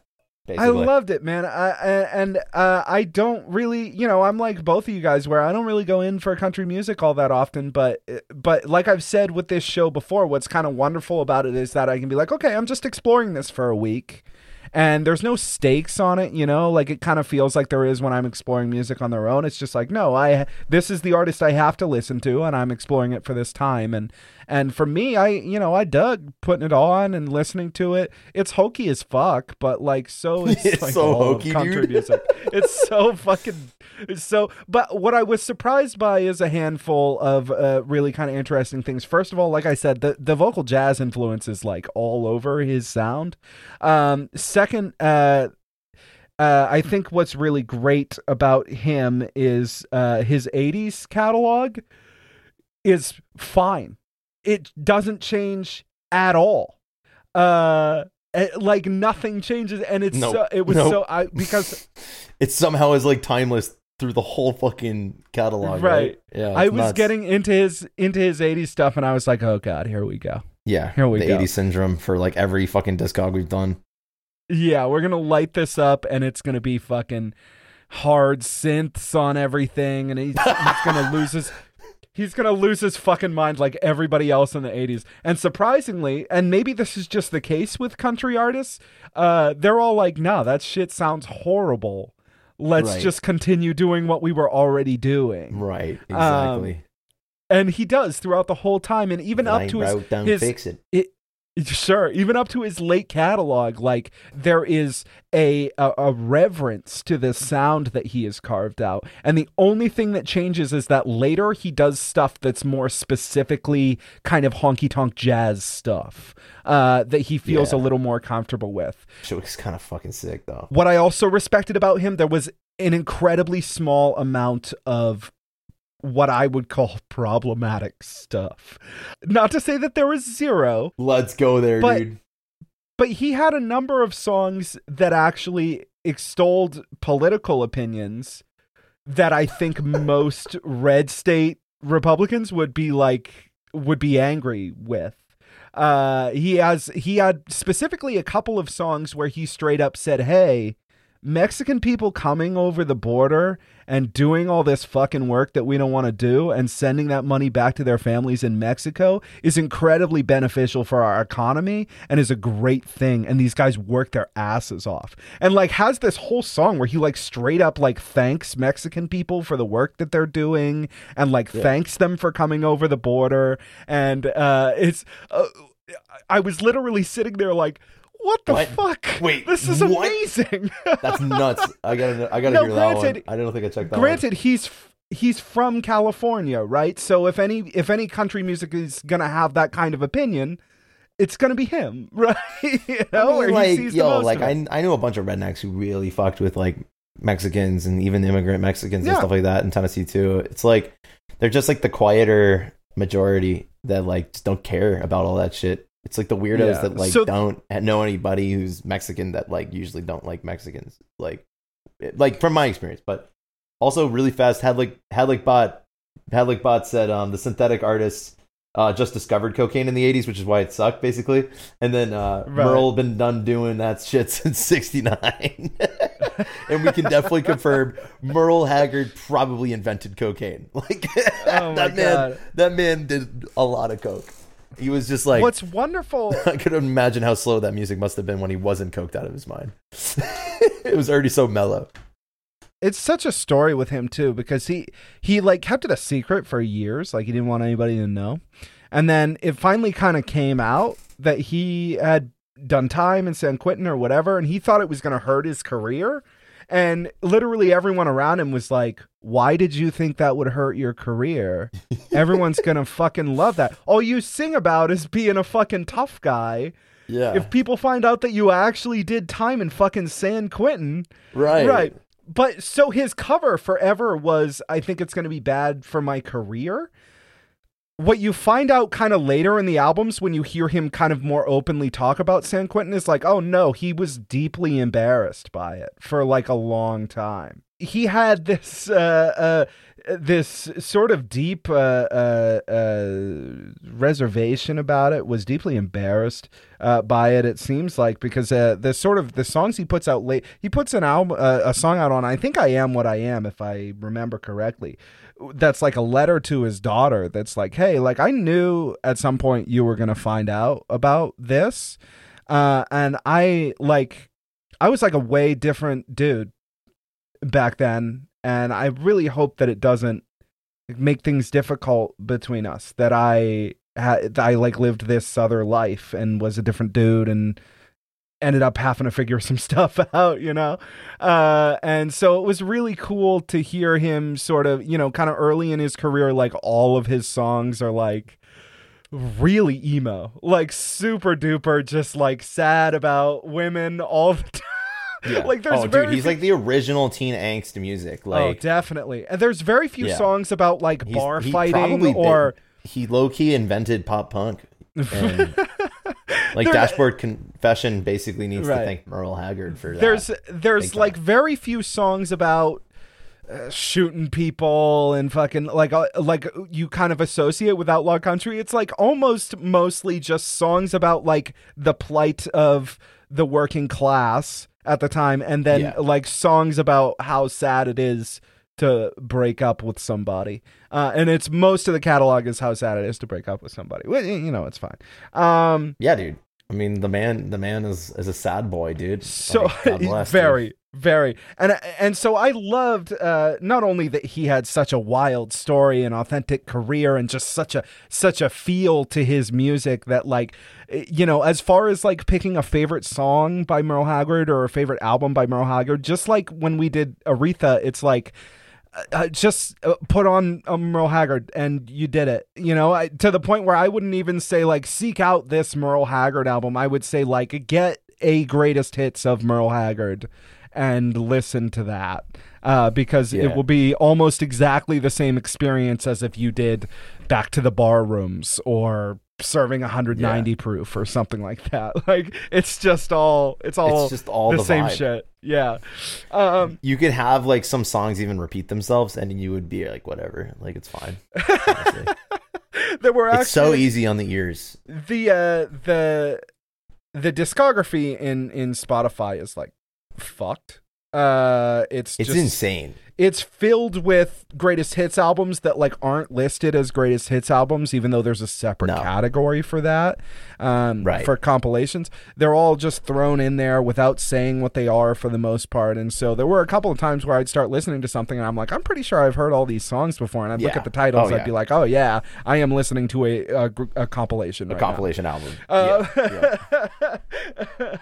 I loved it, man. I, I and uh, I don't really, you know, I'm like both of you guys, where I don't really go in for country music all that often. But but like I've said with this show before, what's kind of wonderful about it is that I can be like, okay, I'm just exploring this for a week, and there's no stakes on it. You know, like it kind of feels like there is when I'm exploring music on their own. It's just like, no, I this is the artist I have to listen to, and I'm exploring it for this time. And and for me, I you know I dug putting it on and listening to it. It's hokey as fuck, but like so is It's like so hokey, country music. It's so fucking it's so. But what I was surprised by is a handful of uh, really kind of interesting things. First of all, like I said, the the vocal jazz influence is like all over his sound. Um, second, uh, uh, I think what's really great about him is uh, his 80s catalog is fine. It doesn't change at all. Uh, eh, like nothing changes, and it's Nope. so, it was Nope. so I because It somehow is like timeless through the whole fucking catalog. Right. Right. Yeah. I was nuts. getting into his into his 80s stuff, and I was like, oh god, here we go. yeah. here we the go. 80s syndrome for like every fucking discog we've done. Yeah, we're gonna light this up, and it's gonna be fucking hard synths on everything, and he's, he's gonna lose his. He's gonna lose his fucking mind like everybody else in the '80s. And surprisingly, and maybe this is just the case with country artists, uh, they're all like, "No, that shit sounds horrible. Let's Right. just continue doing what we were already doing." Right. Um, Exactly. And he does throughout the whole time, and even up to his his fix it. Sure, even up to his late catalog, like there is a, a a reverence to the sound that he has carved out, and the only thing that changes is that later he does stuff that's more specifically kind of honky tonk jazz stuff uh, that he feels a little more comfortable with. Shit was kind of fucking sick though. What I also respected about him, there was an incredibly small amount of what I would call problematic stuff. Not to say that there was zero, Let's go there, But- dude. but he had a number of songs that actually extolled political opinions that I think most red state Republicans would be like would be angry with. Uh, he has he had specifically a couple of songs where he straight up said, "Hey, Mexican people coming over the border and doing all this fucking work that we don't want to do and sending that money back to their families in Mexico is incredibly beneficial for our economy and is a great thing. And these guys work their asses off. And like has this whole song where he like straight up like thanks Mexican people for the work that they're doing and like thanks them for coming over the border. And uh, it's, uh, I was literally sitting there like, what the What? fuck? Wait, this is what? amazing. That's nuts. I gotta, I gotta No, hear that one. granted- I don't think I checked that Granted, he's he's from California, right? So if any if any country music is gonna have that kind of opinion, it's gonna be him, right? you know, I mean, like, he sees the yo, like. I, I knew a bunch of rednecks who really fucked with like Mexicans and even immigrant Mexicans Yeah. and stuff like that in Tennessee too. It's like they're just like the quieter majority that like just don't care about all that shit. It's like the weirdos Yeah. that like So- don't know anybody who's Mexican that like usually don't like Mexicans. Like, it- like from my experience, but also really fast. Had like had like bot had like bot said um the synthetic artists uh just discovered cocaine in the 80s which is why it sucked basically and then uh Right. merle been done doing that shit since 69 and we can definitely confirm merle haggard probably invented cocaine like Oh that man that man did a lot of coke he was just like What's wonderful I could imagine how slow that music must have been when he wasn't coked out of his mind. it was already so mellow. it's such a story with him too because he he like kept it a secret for years like he didn't want anybody to know and then it finally kind of came out that he had done time in san quentin or whatever and he thought it was going to hurt his career and literally everyone around him was like why did you think that would hurt your career everyone's going to fucking love that all you sing about is being a fucking tough guy Yeah. if people find out that you actually did time in fucking san quentin right. Right. But so his cover forever was I think it's going to be bad for my career. What you find out kind of later in the albums when you hear him kind of more openly talk about San Quentin is like, oh no, he was deeply embarrassed by it for like a long time. He had this uh, uh, this sort of deep uh, uh, uh, reservation about it. Was deeply embarrassed uh, by it. It seems like because the sort of the songs he puts out late, he puts an album, a song out on. I think I am what I am, if I remember correctly. That's like a letter to his daughter. That's like, hey, like I knew at some point you were gonna find out about this, uh, and I like I was like a way different dude back then, and I really hope that it doesn't make things difficult between us. That I I like lived this other life and was a different dude and ended up having to figure some stuff out, you know? Uh, and so it was really cool to hear him sort of, you know, kind of early in his career, like all of his songs are like really emo, like super duper, just like sad about women all the time. Yeah. like there's oh, very dude, he's few- like the original teen angst music. oh, Like definitely. And there's very few Yeah. songs about like he's- bar fighting or he low key invented pop punk. And like Dashboard Confession basically needs Right. to thank Merle Haggard for that. there's there's like very few songs about uh, shooting people and fucking like uh, like you kind of associate with outlaw country it's like almost mostly just songs about like the plight of the working class at the time and then Yeah. like songs about how sad it is to break up with somebody uh, and it's most of the catalog is how sad it is to break up with somebody well, you know it's fine um yeah, dude. I mean, the man, the man is is a sad boy, dude. so Like, God bless, dude. very very and and so i loved uh not only that he had such a wild story and authentic career and just such a such a feel to his music that like eh, you know as far as like picking a favorite song by merle haggard or a favorite album by merle haggard just like when we did aretha it's like uh, just uh, put on a Merle Haggard and you did it. You know, I, to the point where I wouldn't even say like seek out this Merle Haggard album. I would say like get a greatest hits of Merle Haggard and listen to that uh, because it will be almost exactly the same experience as if you did Back to the Bar Rooms or serving 190 proof or something like that. Like it's just all it's all It's just all the, the same vibe. shit. Yeah. Um, You could have like some songs even repeat themselves, and you would be like, whatever, like it's fine. there were actually it's so easy on the ears. the uh the the discography in in Spotify is like fucked. Uh it's It's just insane. It's filled with greatest hits albums that like aren't listed as greatest hits albums even though there's a separate No. category for that um Right. for compilations they're all just thrown in there without saying what they are for the most part and so there were a couple of times where I'd start listening to something and I'm like I'm pretty sure I've heard all these songs before and I'd look at the titles Oh, I'd yeah. be like oh yeah I am listening to a a, a compilation A right now. compilation album. Uh, yeah, yeah.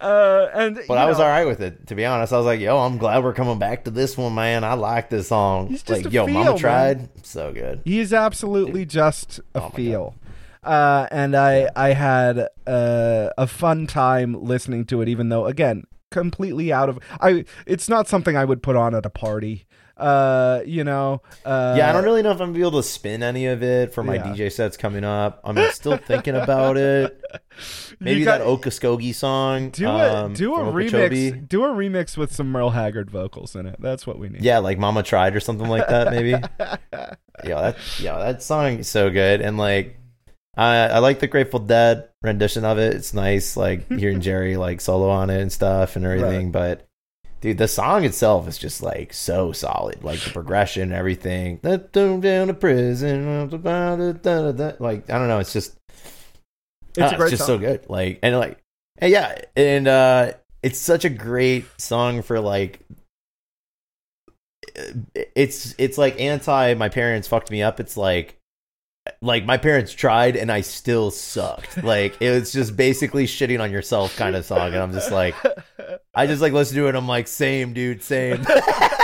uh, and But I was know, all right with it. To be honest, I was like, "Yo, I'm glad we're coming back to this one, man. I like this song." He's just like, "Yo, feel, Mama man. tried, so good." He's absolutely just a Oh feel. Uh, and I I had uh, a fun time listening to it, even though again completely out of I. It's not something I would put on at a party. Uh, you know. Uh, yeah, I don't really know if I'm gonna be able to spin any of it for my Yeah. DJ sets coming up. I'm still thinking about it. Maybe got- that Okoskogi song. do a um, do a remix. Okeechobee. Do a remix with some Merle Haggard vocals in it. That's what we need. Yeah, like Mama Tried or something like that, maybe. yeah, that yeah, that song is so good, and like, I I like the Grateful Dead rendition of it. It's nice, like hearing Jerry like solo on it and stuff and everything. But dude, the song itself is just like so solid, like the progression and everything. Let them down to prison, like I don't know, it's just It's a great just song. so good. Like and like and yeah, and uh it's such a great song for like it's it's like anti my parents fucked me up. It's like like my parents tried and I still sucked. Like it was just basically shitting on yourself kind of song and I'm just like I just like listen to it and I'm like same dude, same.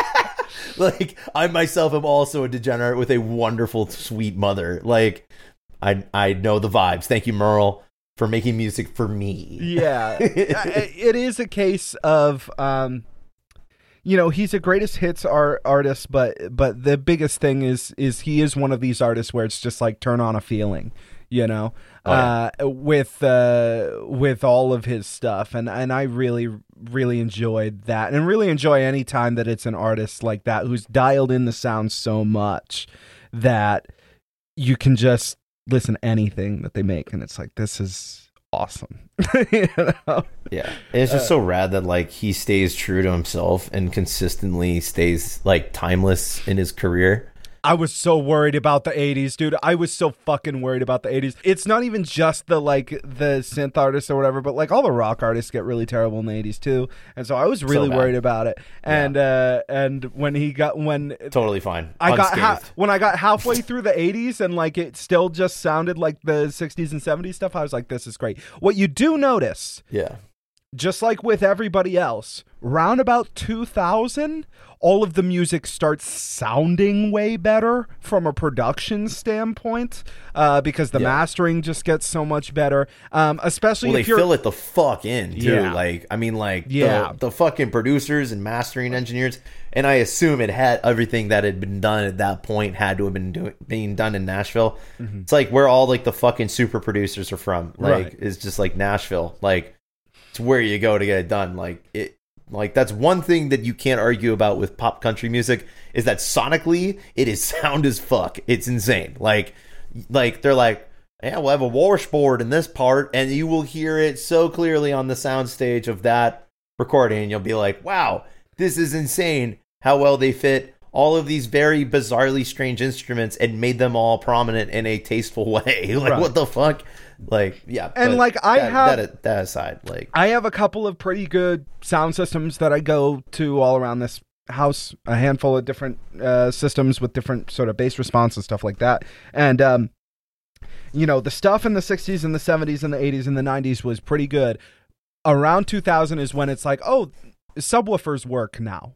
like I myself am also a degenerate with a wonderful sweet mother. Like I I know the vibes. Thank you Merle for making music for me. yeah it is a case of um you know he's a greatest hits art artist but but the biggest thing is is he is one of these artists where it's just like turn on a feeling you know? Oh, yeah. uh with uh with all of his stuff. And and I really really enjoyed that. And really enjoy any time that it's an artist like that who's dialed in the sound so much that you can just listen to anything that they make. And it's like this is awesome you know Yeah. And it's just so uh, rad that like he stays true to himself and consistently stays like timeless in his career. I was so worried about the 80s, dude. I was so fucking worried about the 80s. It's not even just the like the synth artists or whatever, but like all the rock artists get really terrible in the 80s too. And so I was really bad. worried about it. And uh and when he got when Totally fine. I got ha- when I got halfway through the 80s and like it still just sounded like the 60s and 70s stuff, I was like this is great. What you do notice yeah. Just like with everybody else, round about 2000, all of the music starts sounding way better from a production standpoint uh, because the Yeah. mastering just gets so much better. Um, especially Well, they if you're fill it the fuck in too. Yeah. Like, I mean, like, Yeah. the, the fucking producers and mastering engineers, and I assume it had everything that had been done at that point had to have been doing being done in Nashville. It's like where all like the fucking super producers are from. Like, Mm-hmm. Right. it's just like Nashville. Like, it's where you go to get it done. Like it. Like that's one thing that you can't argue about with pop country music is that sonically it is sound as fuck. It's insane. Like, like they're like, yeah, we'll have a washboard in this part, and you will hear it so clearly on the soundstage of that recording, and you'll be like, wow, this is insane how well they fit all of these very bizarrely strange instruments and made them all prominent in a tasteful way. like, Right. what the fuck? Like, yeah. And, like, I that, have- that, that aside, like, I have a couple of pretty good sound systems that I go to all around this house, a handful of different uh, systems with different sort of bass response and stuff like that. And um, you know, the stuff in the 60s and the 70s and the 80s and the 90s was pretty good. Around 2000 is when it's like, oh, subwoofers work now.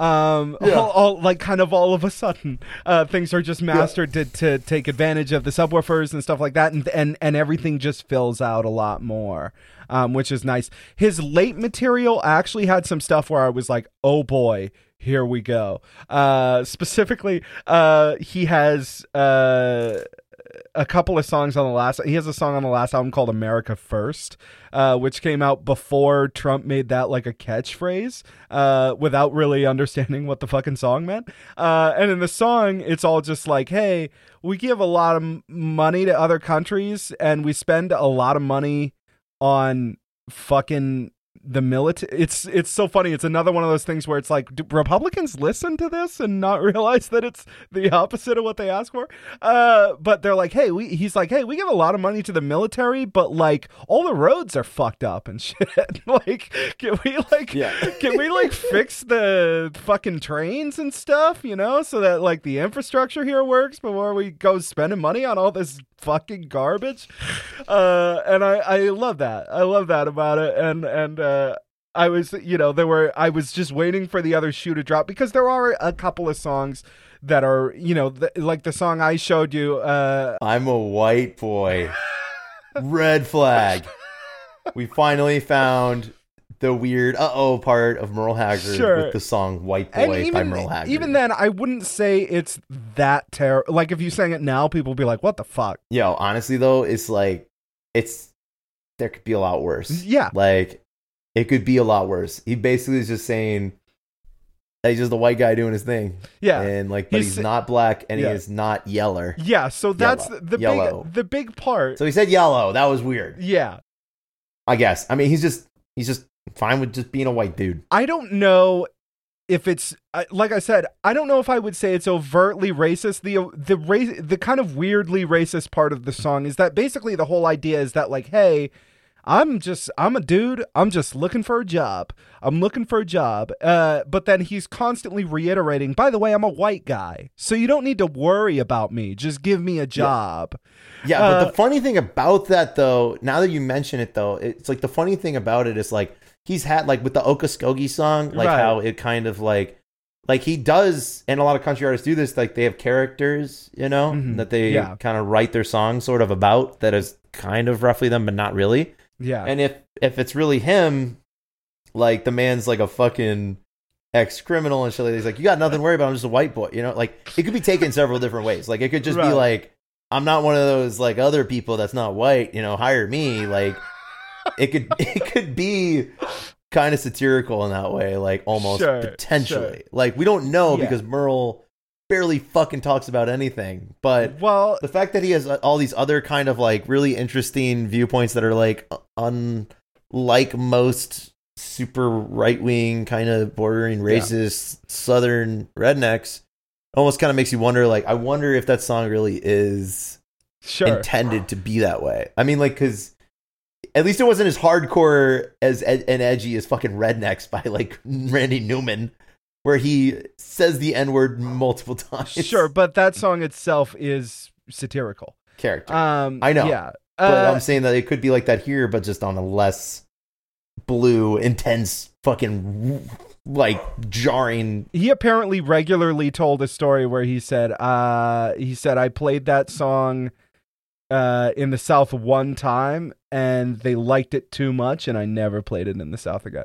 Um, Yeah. all, all- like kind of all of a sudden, uh, things are just mastered to, to take advantage of the subwoofers and stuff like that, and and and everything just fills out a lot more, um, which is nice. His late material actually had some stuff where I was like, oh boy, here we go. Uh, specifically, uh, he has uh a couple of songs on the last he has a song on the last album called america first uh, which came out before trump made that like a catchphrase uh, without really understanding what the fucking song meant. Uh, and in the song it's all just like hey we give a lot of money to other countries and we spend a lot of money on fucking the military it's it's so funny. It's another one of those things where it's like do republicans listen to this and not realize that it's the opposite of what they ask for? Uh but they're like hey we he's like hey we give a lot of money to the military but like all the roads are fucked up and shit. Like can we like Yeah. can we like fix the fucking trains and stuff you know so that like the infrastructure here works before we go spending money on all this fucking garbage uh and i i love that i love that about it and and uh I was, you know, there were, I was just waiting for the other shoe to drop because there are a couple of songs that are, you know, th- like the song I showed you. Uh, I'm a white boy. Red flag. We finally found the weird uh oh part of Merle Haggard Sure. with the song White Boy by even, Merle Haggard. even then, I wouldn't say it's that terrible. Like if you sang it now, people would be like, what the fuck? Yo, honestly though, it's like it's there could be a lot worse. Yeah. Like it could be a lot worse. He basically is just saying that he's just the white guy doing his thing. Yeah. And like but He's- he's, not black and Yeah. he is not yeller. Yeah. So that's Yellow. the Yellow. big, the big part. So he said yellow. That was weird. yeah. I guess. I mean he's just he's just fine with just being a white dude. I don't know if it's like I said. I don't know if I would say it's overtly racist. The the race the kind of weirdly racist part of the song is that basically the whole idea is that like, hey, I'm just I'm a dude. I'm just looking for a job. I'm looking for a job. Uh, but then he's constantly reiterating. By the way, I'm a white guy, so you don't need to worry about me. Just give me a job. Yeah, but Uh, the funny thing about that though, now that you mention it though, it's like the funny thing about it is like he's had like with the Okaskogi song, like Right. how it kind of like like he does and a lot of country artists do this, like they have characters, you know, Mhm. that they Yeah. kind of write their songs sort of about that is kind of roughly them, but not really. Yeah. And if if it's really him, like the man's like a fucking ex criminal and shit like he's like, You got nothing to worry about, I'm just a white boy. You know, like it could be taken several different ways. Like it could just be like, I'm not one of those like other people that's not white, you know, hire me. Like it could it could be kind of satirical in that way, like almost Sure, potentially. sure. Like we don't know Yeah. because Merle barely fucking talks about anything. But well, the fact that he has uh, all these other kind of like really interesting viewpoints that are like unlike most super right wing kind of bordering Yeah. racist southern rednecks almost kind of makes you wonder. Like, I wonder if that song really is Sure. intended to be that way. I mean, like, because at least it wasn't as hardcore as ed- and edgy as fucking Rednecks by like Randy Newman, where he says the N word multiple times. Sure, but that song itself is satirical. character. Um, I know. Yeah. but Uh, I'm saying that it could be like that here, but just on a less blue, intense, fucking like jarring. he apparently regularly told a story where he said, uh, he said, I played that song uh, in the South one time and they liked it too much and I never played it in the South again.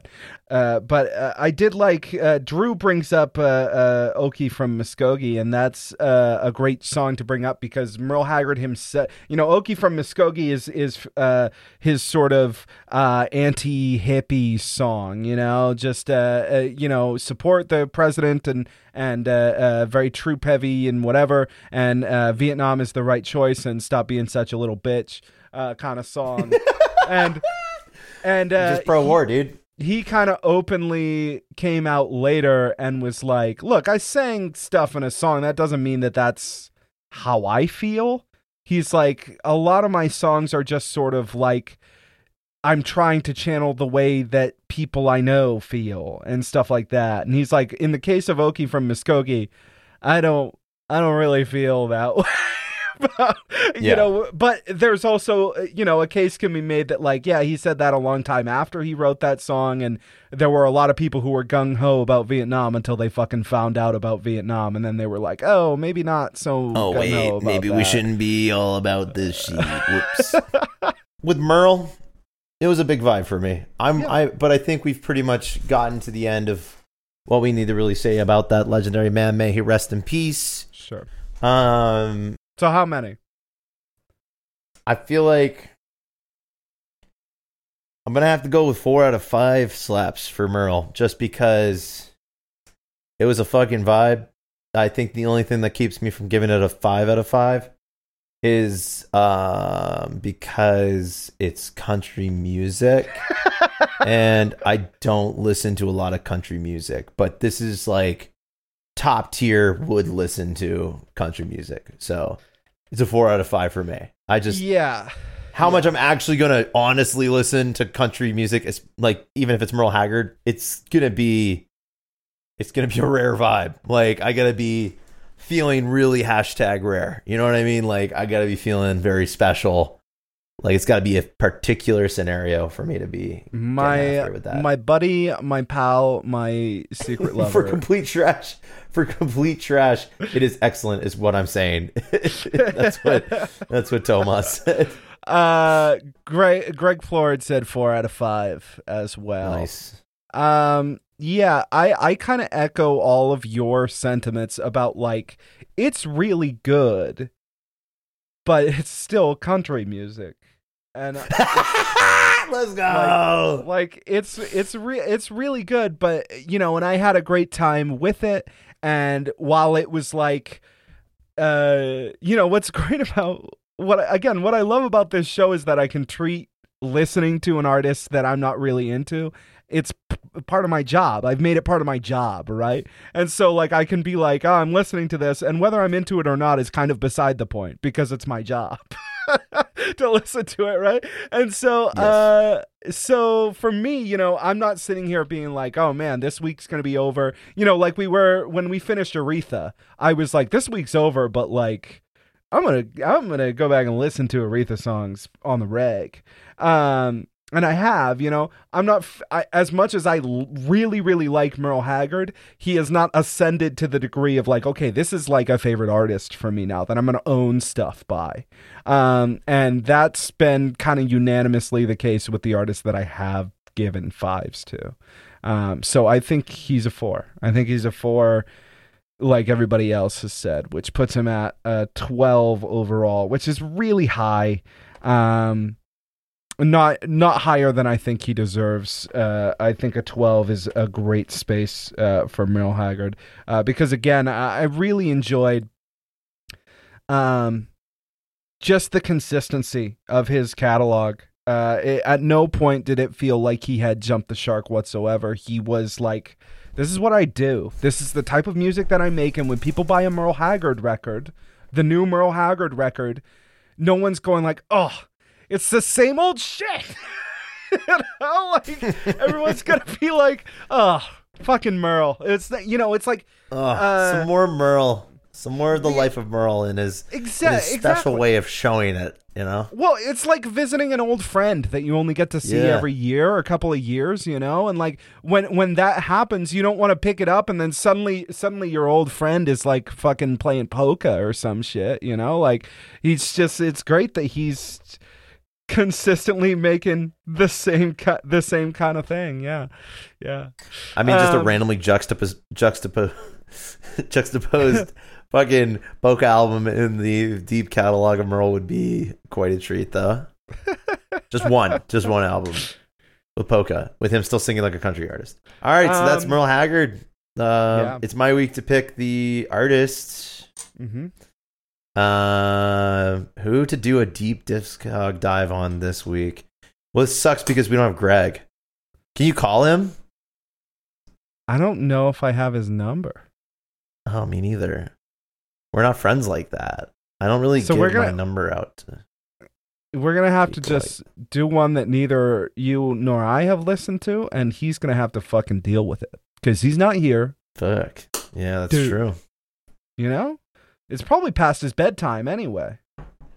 Uh, but uh, I did like, uh, Drew brings up uh, uh, Okie from Muskogee and that's uh, a great song to bring up because Merle Haggard himself, you know, Okie from Muskogee is, is his sort of uh, anti-hippie song, you know, just, you know, support the president and, and very troop heavy and whatever. And Vietnam is the right choice and stop being such a little bitch uh, kind of song. and and uh, just pro war, dude. he kind of openly came out later and was like, "Look, I sang stuff in a song. That doesn't mean that that's how I feel." He's like, "A lot of my songs are just sort of like I'm trying to channel the way that people I know feel and stuff like that." And he's like, "In the case of Okie from Muskogee, I don't I don't really feel that way." about- you Yeah. know but there's also uh, you know a case can be made that like yeah he said that a long time after he wrote that song and there were a lot of people who were gung-ho about vietnam until they fucking found out about vietnam and then they were like oh maybe not so Oh wait, maybe we shouldn't be all about this shit. Whoops. With Merle, it was a big vibe for me. I'm Yeah. I but I think we've pretty much gotten to the end of what we need to really say about that legendary man. May he rest in peace. sure Um so how many I feel like I'm gonna have to go with four out of five slaps for Merle, just because it was a fucking vibe. I think the only thing that keeps me from giving it a five out of five is um, because it's country music, and I don't listen to a lot of country music. But this is like top tier would listen to country music, so it's a four out of five for me. I just yeah how much I'm actually gonna honestly listen to country music is like even if it's Merle Haggard, it's gonna be it's gonna be a rare vibe. Like I gotta be feeling really hashtag rare. You know what I mean? Like I gotta be feeling very special. Like it's gotta be a particular scenario for me to be my with that. my buddy my pal my secret lover for complete trash. For complete trash, it is excellent, is what I'm saying. that's what that's what Tomas said. uh greg greg florid said four out of five as well Nice. Um yeah, I I kind of echo all of your sentiments about like it's really good but it's still country music. And Let's go. like it's it's re- it's really good but you know and i had a great time with it. And while it was like uh you know what's great about what again what i love about this show is that i can treat listening to an artist that i'm not really into. It's p- part of my job. I've made it part of my job right? And so like i can be like oh i'm listening to this and whether i'm into it or not is kind of beside the point because it's my job to listen to it right and so Yes. uh so for me, you know, I'm not sitting here being like, oh man, this week's gonna be over. You know, like we were when we finished Aretha, I was like, this week's over, but like I'm gonna I'm gonna go back and listen to Aretha songs on the reg. Um and I have, you know, I'm not I as much as I l- really, really like Merle Haggard. He has not ascended to the degree of like, okay, this is like a favorite artist for me now that I'm gonna own stuff by. Um, and that's been kind of unanimously the case with the artists that I have given fives to. Um, so I think he's a four. I think he's a four, like everybody else has said, which puts him at a 12 overall, which is really high. Um, not not higher than I think he deserves. Uh, I think a 12 is a great space uh, for Merle Haggard uh, because again, I, I really enjoyed um, just the consistency of his catalog. Uh, it, at no point did it feel like he had jumped the shark whatsoever. He was like This is what I do. This is the type of music that I make. And when people buy a Merle Haggard record, the new Merle Haggard record, no one's going like, "Oh, it's the same old shit." you know, like everyone's gonna be like, "Oh, fucking Merle." It's the- you know, it's like Ugh, Uh, some more Merle, some more of the life of Merle in his, in his special exactly. way of showing it. You know, Well, it's like visiting an old friend that you only get to see Yeah. every year or a couple of years, you know? And like when when that happens, you don't want to pick it up and then suddenly suddenly your old friend is like fucking playing polka or some shit, you know? Like he's just it's great that he's consistently making the same cut the same kind of thing. Yeah. Yeah. I mean, just a Um, randomly juxtapos juxtapo juxtaposed fucking polka album in the deep catalog of Merle would be quite a treat, though. just one, just one album with Polka, with him still singing like a country artist. All right, so that's Um, Merle Haggard. Um, yeah. It's my week to pick the artist. Mhm. Uh, who to do a deep discog dive on this week? Well, this sucks because we don't have Greg. Can you call him? I don't know if I have his number. Oh, me neither. We're not friends like that. I don't really So give we're gonna- my number out. To, We're gonna have to just do one that neither you nor I have listened to, and he's gonna have to fucking deal with it because he's not here. fuck. Yeah, that's Dude. true. You know, it's probably past his bedtime anyway.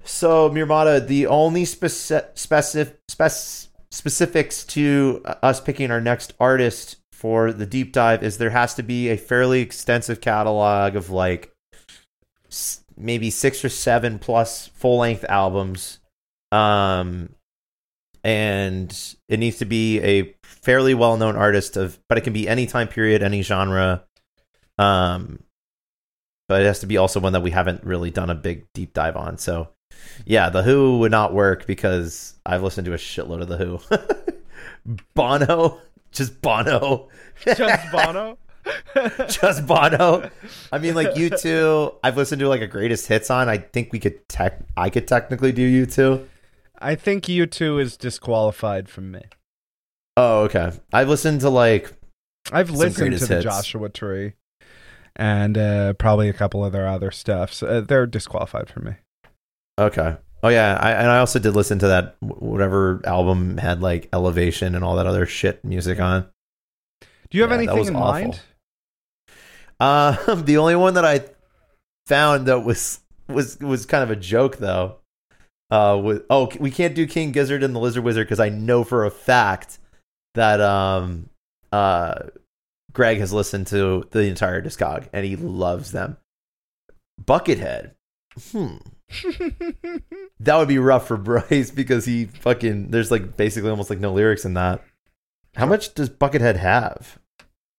So, Mirmata, the only speci- specific spec- specifics to us picking our next artist for the deep dive is there has to be a fairly extensive catalog of like maybe six or seven plus full length albums. Um, and it needs to be a fairly well known artist of, but it can be any time period, any genre. Um, but it has to be also one that we haven't really done a big deep dive on. So, yeah, the Who would not work because I've listened to a shitload of the Who. Bono, just Bono, Just Bono. just Bono. I mean, like U2, I've listened to like a greatest hits on. I think we could tech, I could technically do U2. I think U2 is disqualified from me. Oh, okay. I've listened to like I've listened to the hits. Joshua Tree, and uh, probably a couple of their other stuff. So uh, they're disqualified from me. okay. Oh yeah, I, and I also did listen to that whatever album had like Elevation and all that other shit music on. Do you have Yeah, anything in awful. mind? Um, the only one that I found that was was was kind of a joke though. Uh, with oh, we can't do King Gizzard and the Lizard Wizard because I know for a fact that um uh Greg has listened to the entire discog and he loves them. Buckethead, hmm, that would be rough for Bryce because he fucking there's like basically almost like no lyrics in that. How much does Buckethead have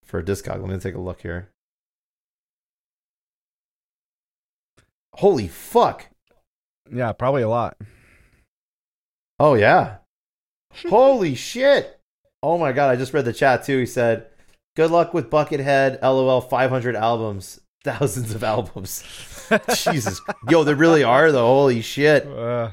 for a discog? Let me take a look here. Holy fuck. yeah, probably a lot. Oh yeah. Holy shit. Oh my god, I just read the chat too. He said, "Good luck with Buckethead. LOL 500 albums. Thousands of albums." Jesus. Yo, there really are though. Holy shit. Uh,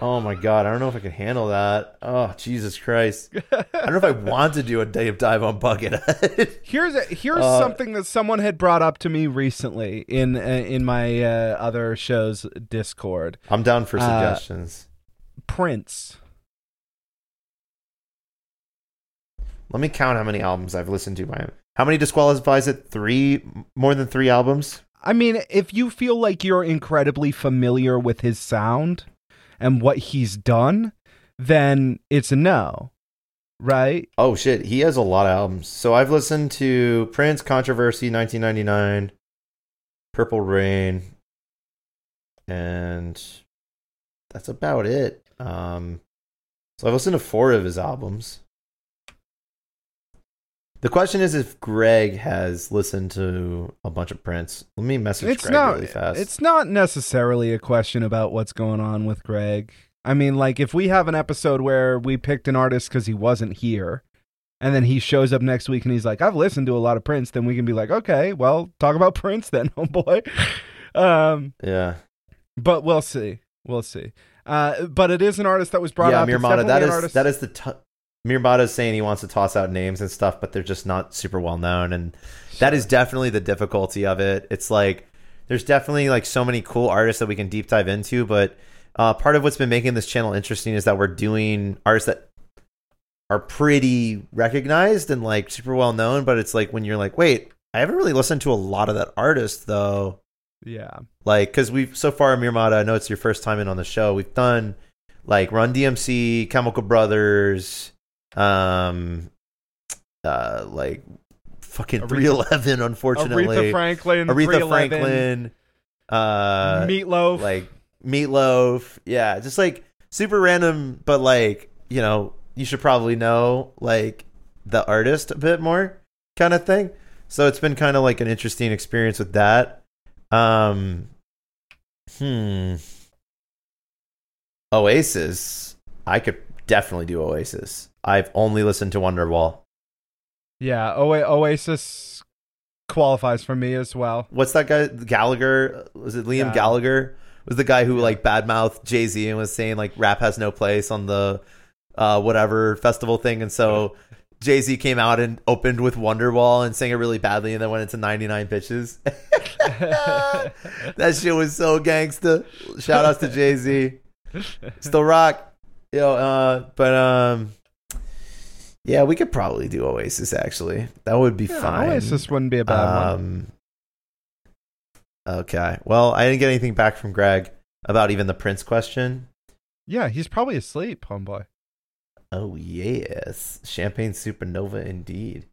Oh my god, I don't know if I can handle that. Oh, Jesus Christ. I don't know if I want to do a deep dive on Buckethead. Here's a, here's Uh, something that someone had brought up to me recently in uh, in my uh, other show's Discord. I'm down for Uh, suggestions. Prince. Let me count how many albums I've listened to by him. How many disqualifies it? Three, more than three albums. I mean, if you feel like you're incredibly familiar with his sound and what he's done, then it's a no, right? Oh shit, he has a lot of albums. So I've listened to Prince, Controversy, 1999, Purple Rain, and that's about it. Um, so I've listened to four of his albums. The question is if Greg has listened to a bunch of Prince. Let me message It's Greg not. really fast. It's not necessarily a question about what's going on with Greg. I mean, like if we have an episode where we picked an artist because he wasn't here, and then he shows up next week and he's like, "I've listened to a lot of Prince," then we can be like, "Okay, well, talk about Prince then, oh boy." Um, yeah. but we'll see. We'll see. Uh, but it is an artist that was brought yeah, up. That, is, artist- that is the t- Mirbata is saying he wants to toss out names and stuff, but they're just not super well known, and that is definitely the difficulty of it. It's like there's definitely like so many cool artists that we can deep dive into, but uh, part of what's been making this channel interesting is that we're doing artists that are pretty recognized and like super well known, but it's like when you're like, wait, I haven't really listened to a lot of that artist though. Yeah. Like, because we've so far, Miramata, I know it's your first time in on the show. We've done like Run DMC, Chemical Brothers, um, uh, like fucking Aretha- 311, unfortunately. Aretha Franklin, Aretha Franklin, uh, Meatloaf. like Meatloaf. Yeah, just like super random, but like, you know, you should probably know like the artist a bit more kind of thing. So it's been kind of like an interesting experience with that. Um, hmm. Oasis. I could definitely do Oasis. I've only listened to Wonderwall. yeah, Oa- Oasis qualifies for me as well. What's that guy? Gallagher? Was it Liam Yeah. Gallagher? Was the guy who like badmouthed Jay Z and was saying like rap has no place on the uh, whatever festival thing, and so Jay Z came out and opened with Wonderwall and sang it really badly, and then went into 99 pitches. that shit was so gangsta. Shout outs to Jay Z. Still rock. Yo, uh, but um, yeah, we could probably do Oasis. Actually, that would be Yeah, fine. Oasis wouldn't be a bad one. Um, okay. Well, I didn't get anything back from Greg about even the Prince question. Yeah, he's probably asleep, homeboy. Oh yes, Champagne Supernova indeed.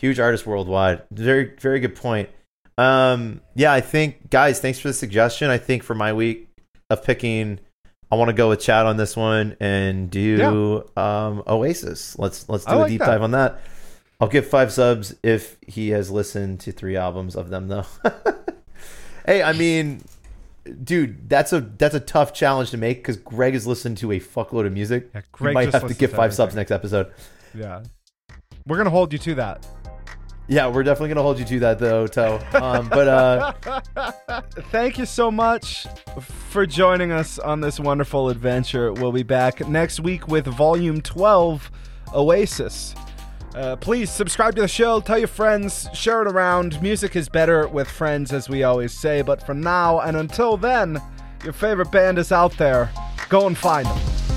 Huge artist worldwide. Very very good point. Um yeah, I think guys, thanks for the suggestion. I think for my week of picking I want to go with Chad on this one and do um Oasis. Let's let's do I a like deep that. dive on that. I'll give 5 subs if he has listened to 3 albums of them though. hey, I mean dude, that's a that's a tough challenge to make cuz Greg has listened to a fuckload of music. Yeah, You Greg might have to give five subs next episode. Yeah. We're gonna hold you to that. Yeah, we're definitely gonna hold you to that though, Toe. Um, but uh, Thank you so much for joining us on this wonderful adventure. We'll be back next week with Volume 12 Oasis. Uh, please subscribe to the show, tell your friends, share it around. Music is better with friends, as we always say. But for now and until then, your favorite band is out there. Go and find them.